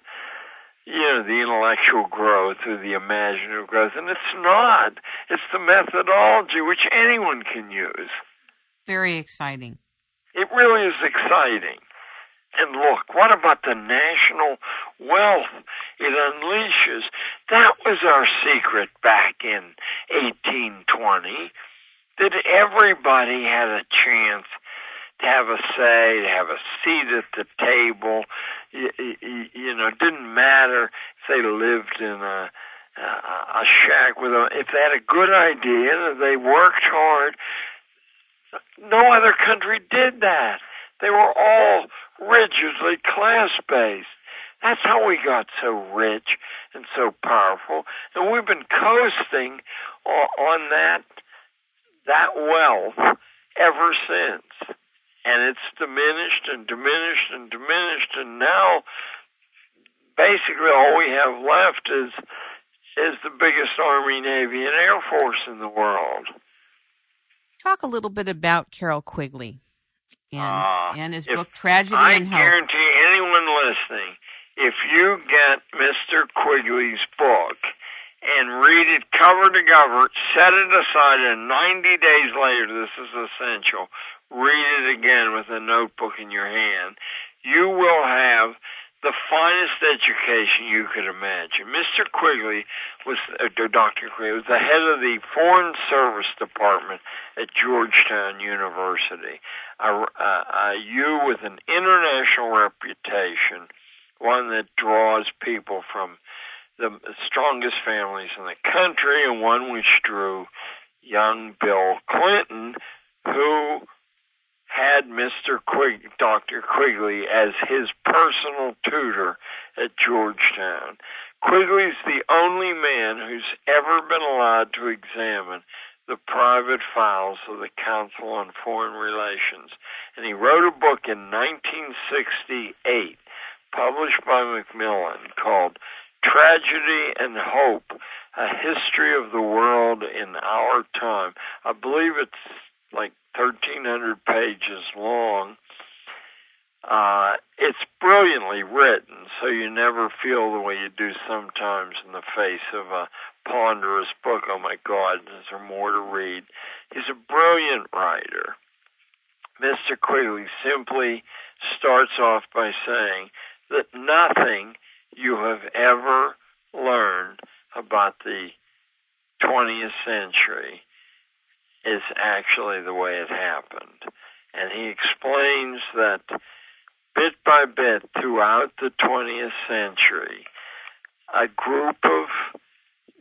you know, the intellectual growth or the imaginative growth, and it's not. It's the methodology which anyone can use. Very exciting. It really is exciting. And look, what about the national wealth it unleashes? That was our secret back in 1820, that everybody had a chance to have a say, to have a seat at the table. You, you, you know, it didn't matter if they lived in a a shack with a if they had a good idea and they worked hard. No other country did that. They were all rigidly class based that's how we got so rich and so powerful. And we've been coasting on that that wealth ever since and it's diminished and diminished and diminished and now basically all we have left is is the biggest army navy and air force in the world. Talk a little bit about Carroll Quigley and, uh, and his book tragedy I and hope. guarantee anyone listening if you get mr quigley's book and read it cover to cover, set it aside, and 90 days later, this is essential, read it again with a notebook in your hand, you will have the finest education you could imagine. Mr. Quigley was, uh, Dr. Quigley was the head of the Foreign Service Department at Georgetown University. A, a, a you with an international reputation, one that draws people from the strongest families in the country, and one which drew young Bill Clinton, who had Mr. Quig, Dr. Quigley as his personal tutor at Georgetown. Quigley's the only man who's ever been allowed to examine the private files of the Council on Foreign Relations. And he wrote a book in 1968, published by Macmillan, called Tragedy and Hope, A History of the World in Our Time. I believe it's like 1,300 pages long. Uh, it's brilliantly written, so you never feel the way you do sometimes in the face of a ponderous book. Oh my God, is there more to read? He's a brilliant writer. Mr. Quigley simply starts off by saying that nothing you have ever learned about the 20th century is actually the way it happened. And he explains that bit by bit throughout the 20th century, a group of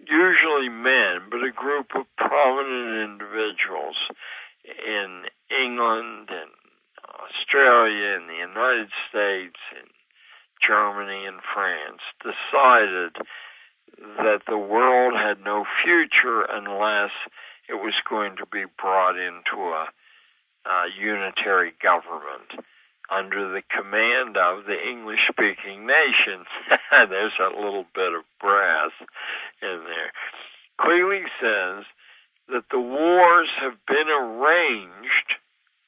usually men, but a group of prominent individuals in England and Australia and the United States and Germany and France decided that the world had no future unless it was going to be brought into a, a unitary government under the command of the English speaking nations. There's a little bit of brass in there. Quigley says that the wars have been arranged.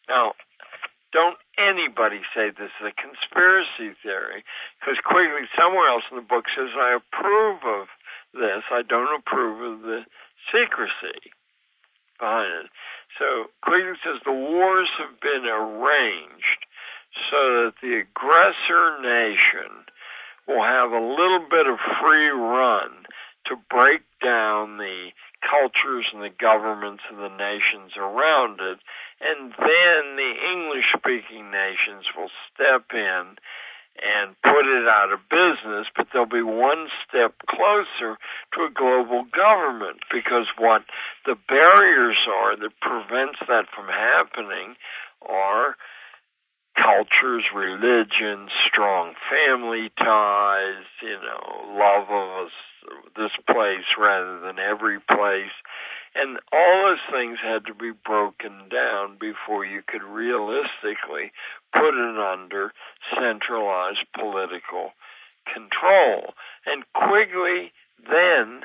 Now, don't anybody say this is a conspiracy theory, because Quigley somewhere else in the book says, I approve of this, I don't approve of the secrecy it. So Quigley says the wars have been arranged so that the aggressor nation will have a little bit of free run to break down the cultures and the governments and the nations around it. And then the English speaking nations will step in and put it out of business, but they'll be one step closer to a global government because what the barriers are that prevents that from happening are cultures, religions, strong family ties, you know, love of us, this place rather than every place. And all those things had to be broken down before you could realistically put it under centralized political control. And Quigley then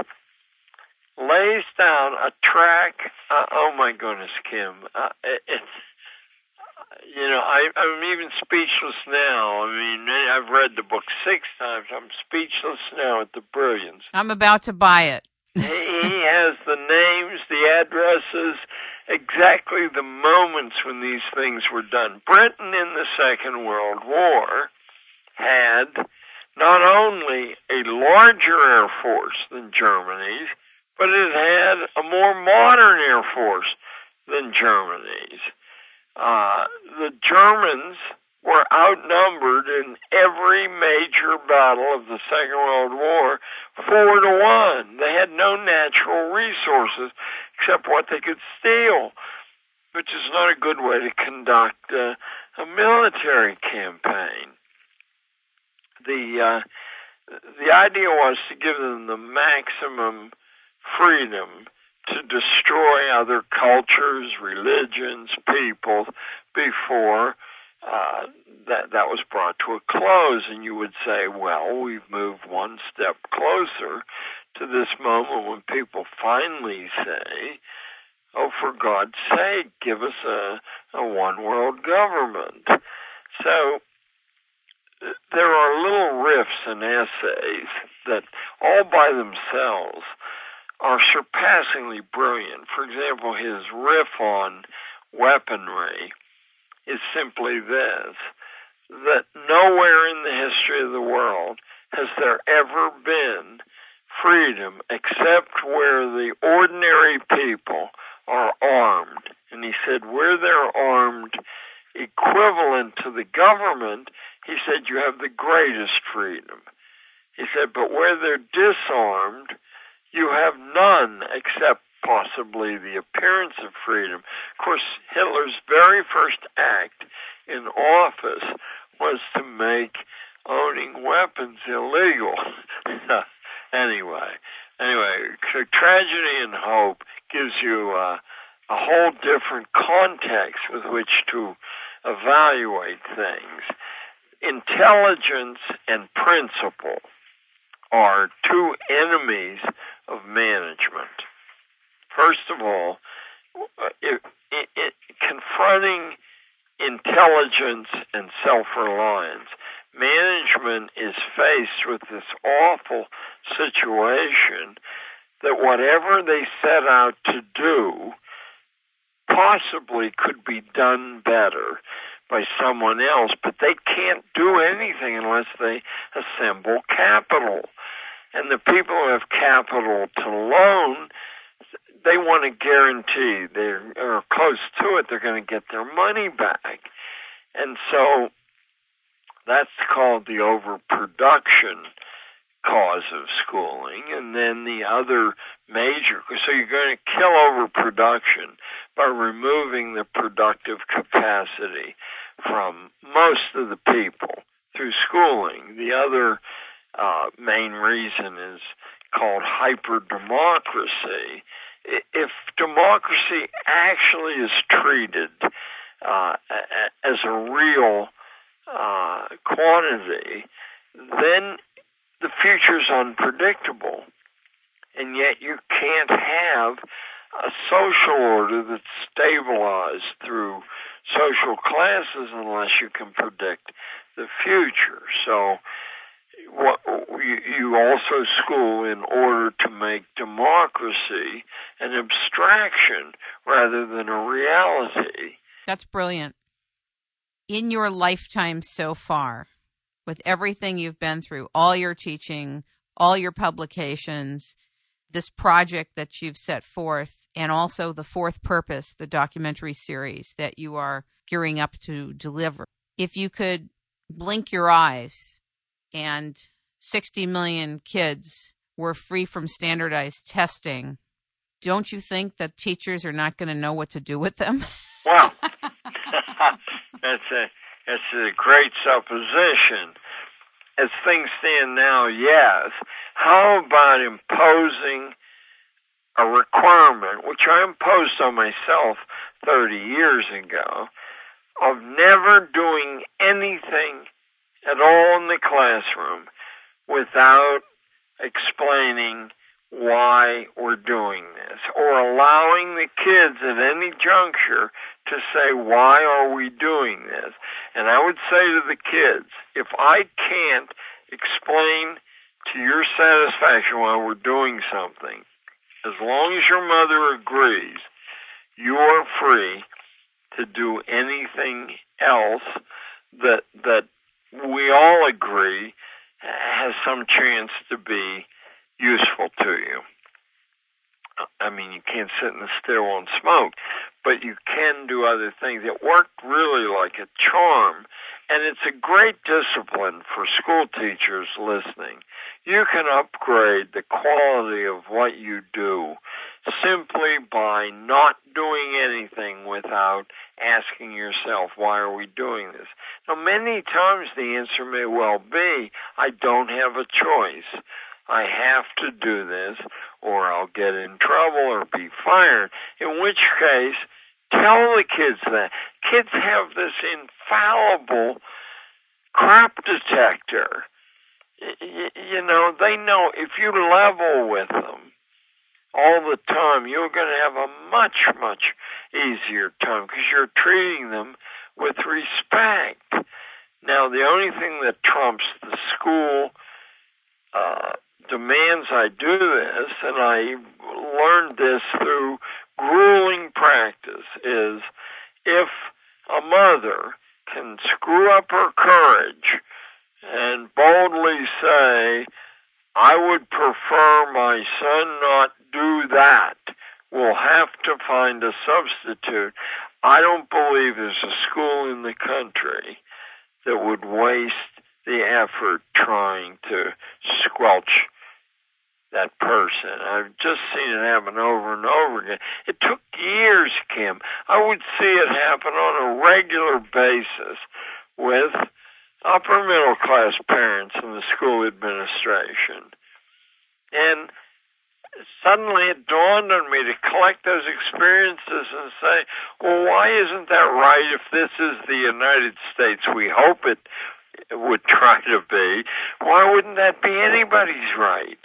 lays down a track. Uh, oh my goodness, Kim! Uh, it, it's you know I, I'm even speechless now. I mean, I've read the book six times. I'm speechless now at the brilliance. I'm about to buy it. He has the names, the addresses, exactly the moments when these things were done. Britain in the Second World War had not only a larger air force than Germany's, but it had a more modern air force than Germany's. Uh, the Germans were outnumbered in every major battle of the Second World War four to one. They had no natural resources except what they could steal, which is not a good way to conduct a, military campaign. The uh, the idea was to give them the maximum freedom to destroy other cultures, religions, people before uh, that that was brought to a close, and you would say, "Well, we've moved one step closer to this moment when people finally say." Oh, for God's sake, give us a, a one world government. So there are little riffs and essays that all by themselves are surpassingly brilliant. For example, his riff on weaponry is simply this that nowhere in the history of the world has there ever been freedom except where the ordinary people are armed. And he said, where they're armed equivalent to the government, he said, you have the greatest freedom. He said, but where they're disarmed, you have none except possibly the appearance of freedom. Of course, Hitler's very first act in office was to make owning weapons illegal. anyway, anyway, tragedy and hope gives you uh, a whole different context with which to evaluate things. Intelligence and principle are two enemies of management. First of all, uh, it, it, it, confronting intelligence and self-reliance, management is faced with this awful situation that whatever they set out to do possibly could be done better by someone else, but they can't do anything unless they assemble capital. And the people who have capital to loan, they want to guarantee they're close to it, they're going to get their money back. And so that's called the overproduction cause of schooling. And then the other major, so you're going to kill overproduction by removing the productive capacity from most of the people through schooling. The other uh, main reason is called hyperdemocracy. If democracy actually is treated uh, as a real uh, quantity, then the future is unpredictable. And yet you can't have a social order that's stabilized through social classes unless you can predict the future. So what you also school in order to make democracy an abstraction rather than a reality. That's brilliant. In your lifetime so far, with everything you've been through, all your teaching, all your publications, this project that you've set forth, and also the fourth purpose, the documentary series that you are gearing up to deliver. If you could blink your eyes and 60 million kids were free from standardized testing, don't you think that teachers are not going to know what to do with them? Well, that's a that's a great supposition. As things stand now, yes. How about imposing a requirement, which I imposed on myself 30 years ago, of never doing anything at all in the classroom without explaining why we're doing this or allowing the kids at any juncture to say, why are we doing this? And I would say to the kids, if I can't explain to your satisfaction why we're doing something, as long as your mother agrees, you're free to do anything else that that we all agree has some chance to be useful to you. I mean, you can't sit in the stairwell and smoke, but you can do other things. It worked really like a charm, and it's a great discipline for school teachers listening. You can upgrade the quality of what you do simply by not doing anything without asking yourself, why are we doing this? Now, many times the answer may well be, I don't have a choice. I have to do this or I'll get in trouble or be fired. In which case, tell the kids that. Kids have this infallible crap detector. You know, they know if you level with them all the time, you're going to have a much, much easier time because you're treating them with respect. Now, the only thing that trumps the school uh, demands I do this, and I learned this through grueling practice, is if a mother can screw up her courage and boldly say, I would prefer my son not do that. We'll have to find a substitute. I don't believe there's a school in the country that would waste the effort trying to squelch that person. I've just seen it happen over and over again. It took years, Kim. I would see it happen on a regular basis with upper middle class parents in the school administration. And suddenly it dawned on me to collect those experiences and say, well, why isn't that right if this is the United States we hope it would try to be? Why wouldn't that be anybody's right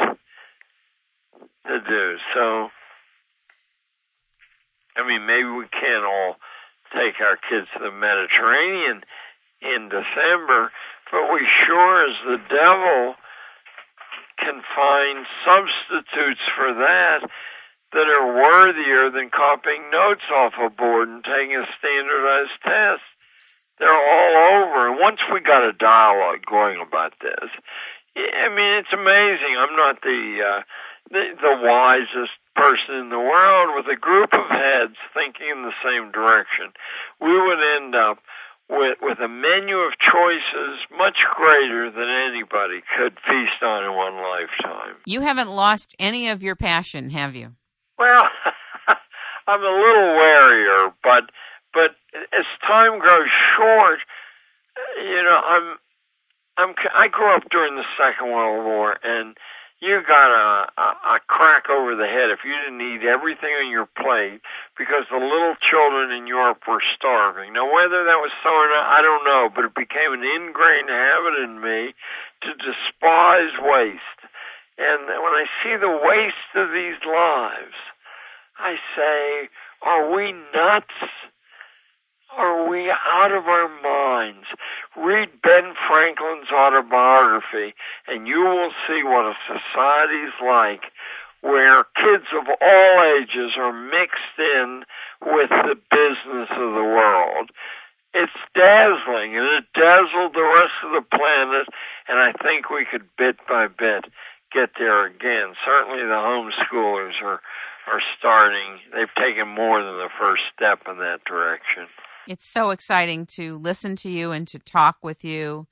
to do? So, I mean, maybe we can't all take our kids to the Mediterranean in December, but we sure as the devil can find substitutes for that that are worthier than copying notes off a board and taking a standardized test. They're all over. And once we got a dialogue going about this, I mean, it's amazing. I'm not the, uh, the, the wisest person in the world with a group of heads thinking in the same direction. We would end up with, with a menu of choices much greater than anybody could feast on in one lifetime. You haven't lost any of your passion, have you? Well, I'm a little warier, but but as time grows short, you know, I'm I'm I grew up during the Second World War, and you got a, a, a crack over the head if you didn't eat everything on your plate because the little children in Europe were starving. Now, whether that was so or not, I don't know, but it became an ingrained habit in me to despise waste. And when I see the waste of these lives, I say, are we nuts? Are we out of our minds? Read Ben Franklin's autobiography, and you will see what a society is like where kids of all ages are mixed in with the business of the world. It's dazzling, and it dazzled the rest of the planet, and I think we could bit by bit get there again. Certainly the homeschoolers are, are starting, they've taken more than the first step in that direction. It's so exciting to listen to you and to talk with you.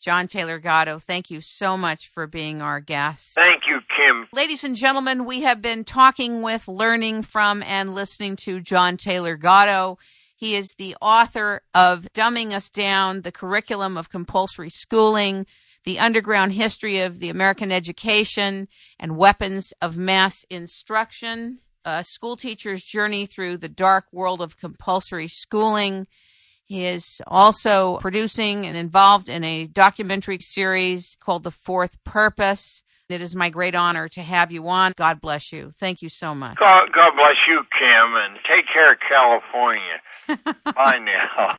John Taylor Gatto, thank you so much for being our guest. Thank you, Kim. Ladies and gentlemen, we have been talking with, learning from, and listening to John Taylor Gatto. He is the author of Dumbing Us Down, the Curriculum of Compulsory Schooling, the underground history of the American education and weapons of mass instruction, a school teacher's journey through the dark world of compulsory schooling. He is also producing and involved in a documentary series called The Fourth Purpose. It is my great honor to have you on. God bless you. Thank you so much. God, God bless you, Kim, and take care of California. Bye now.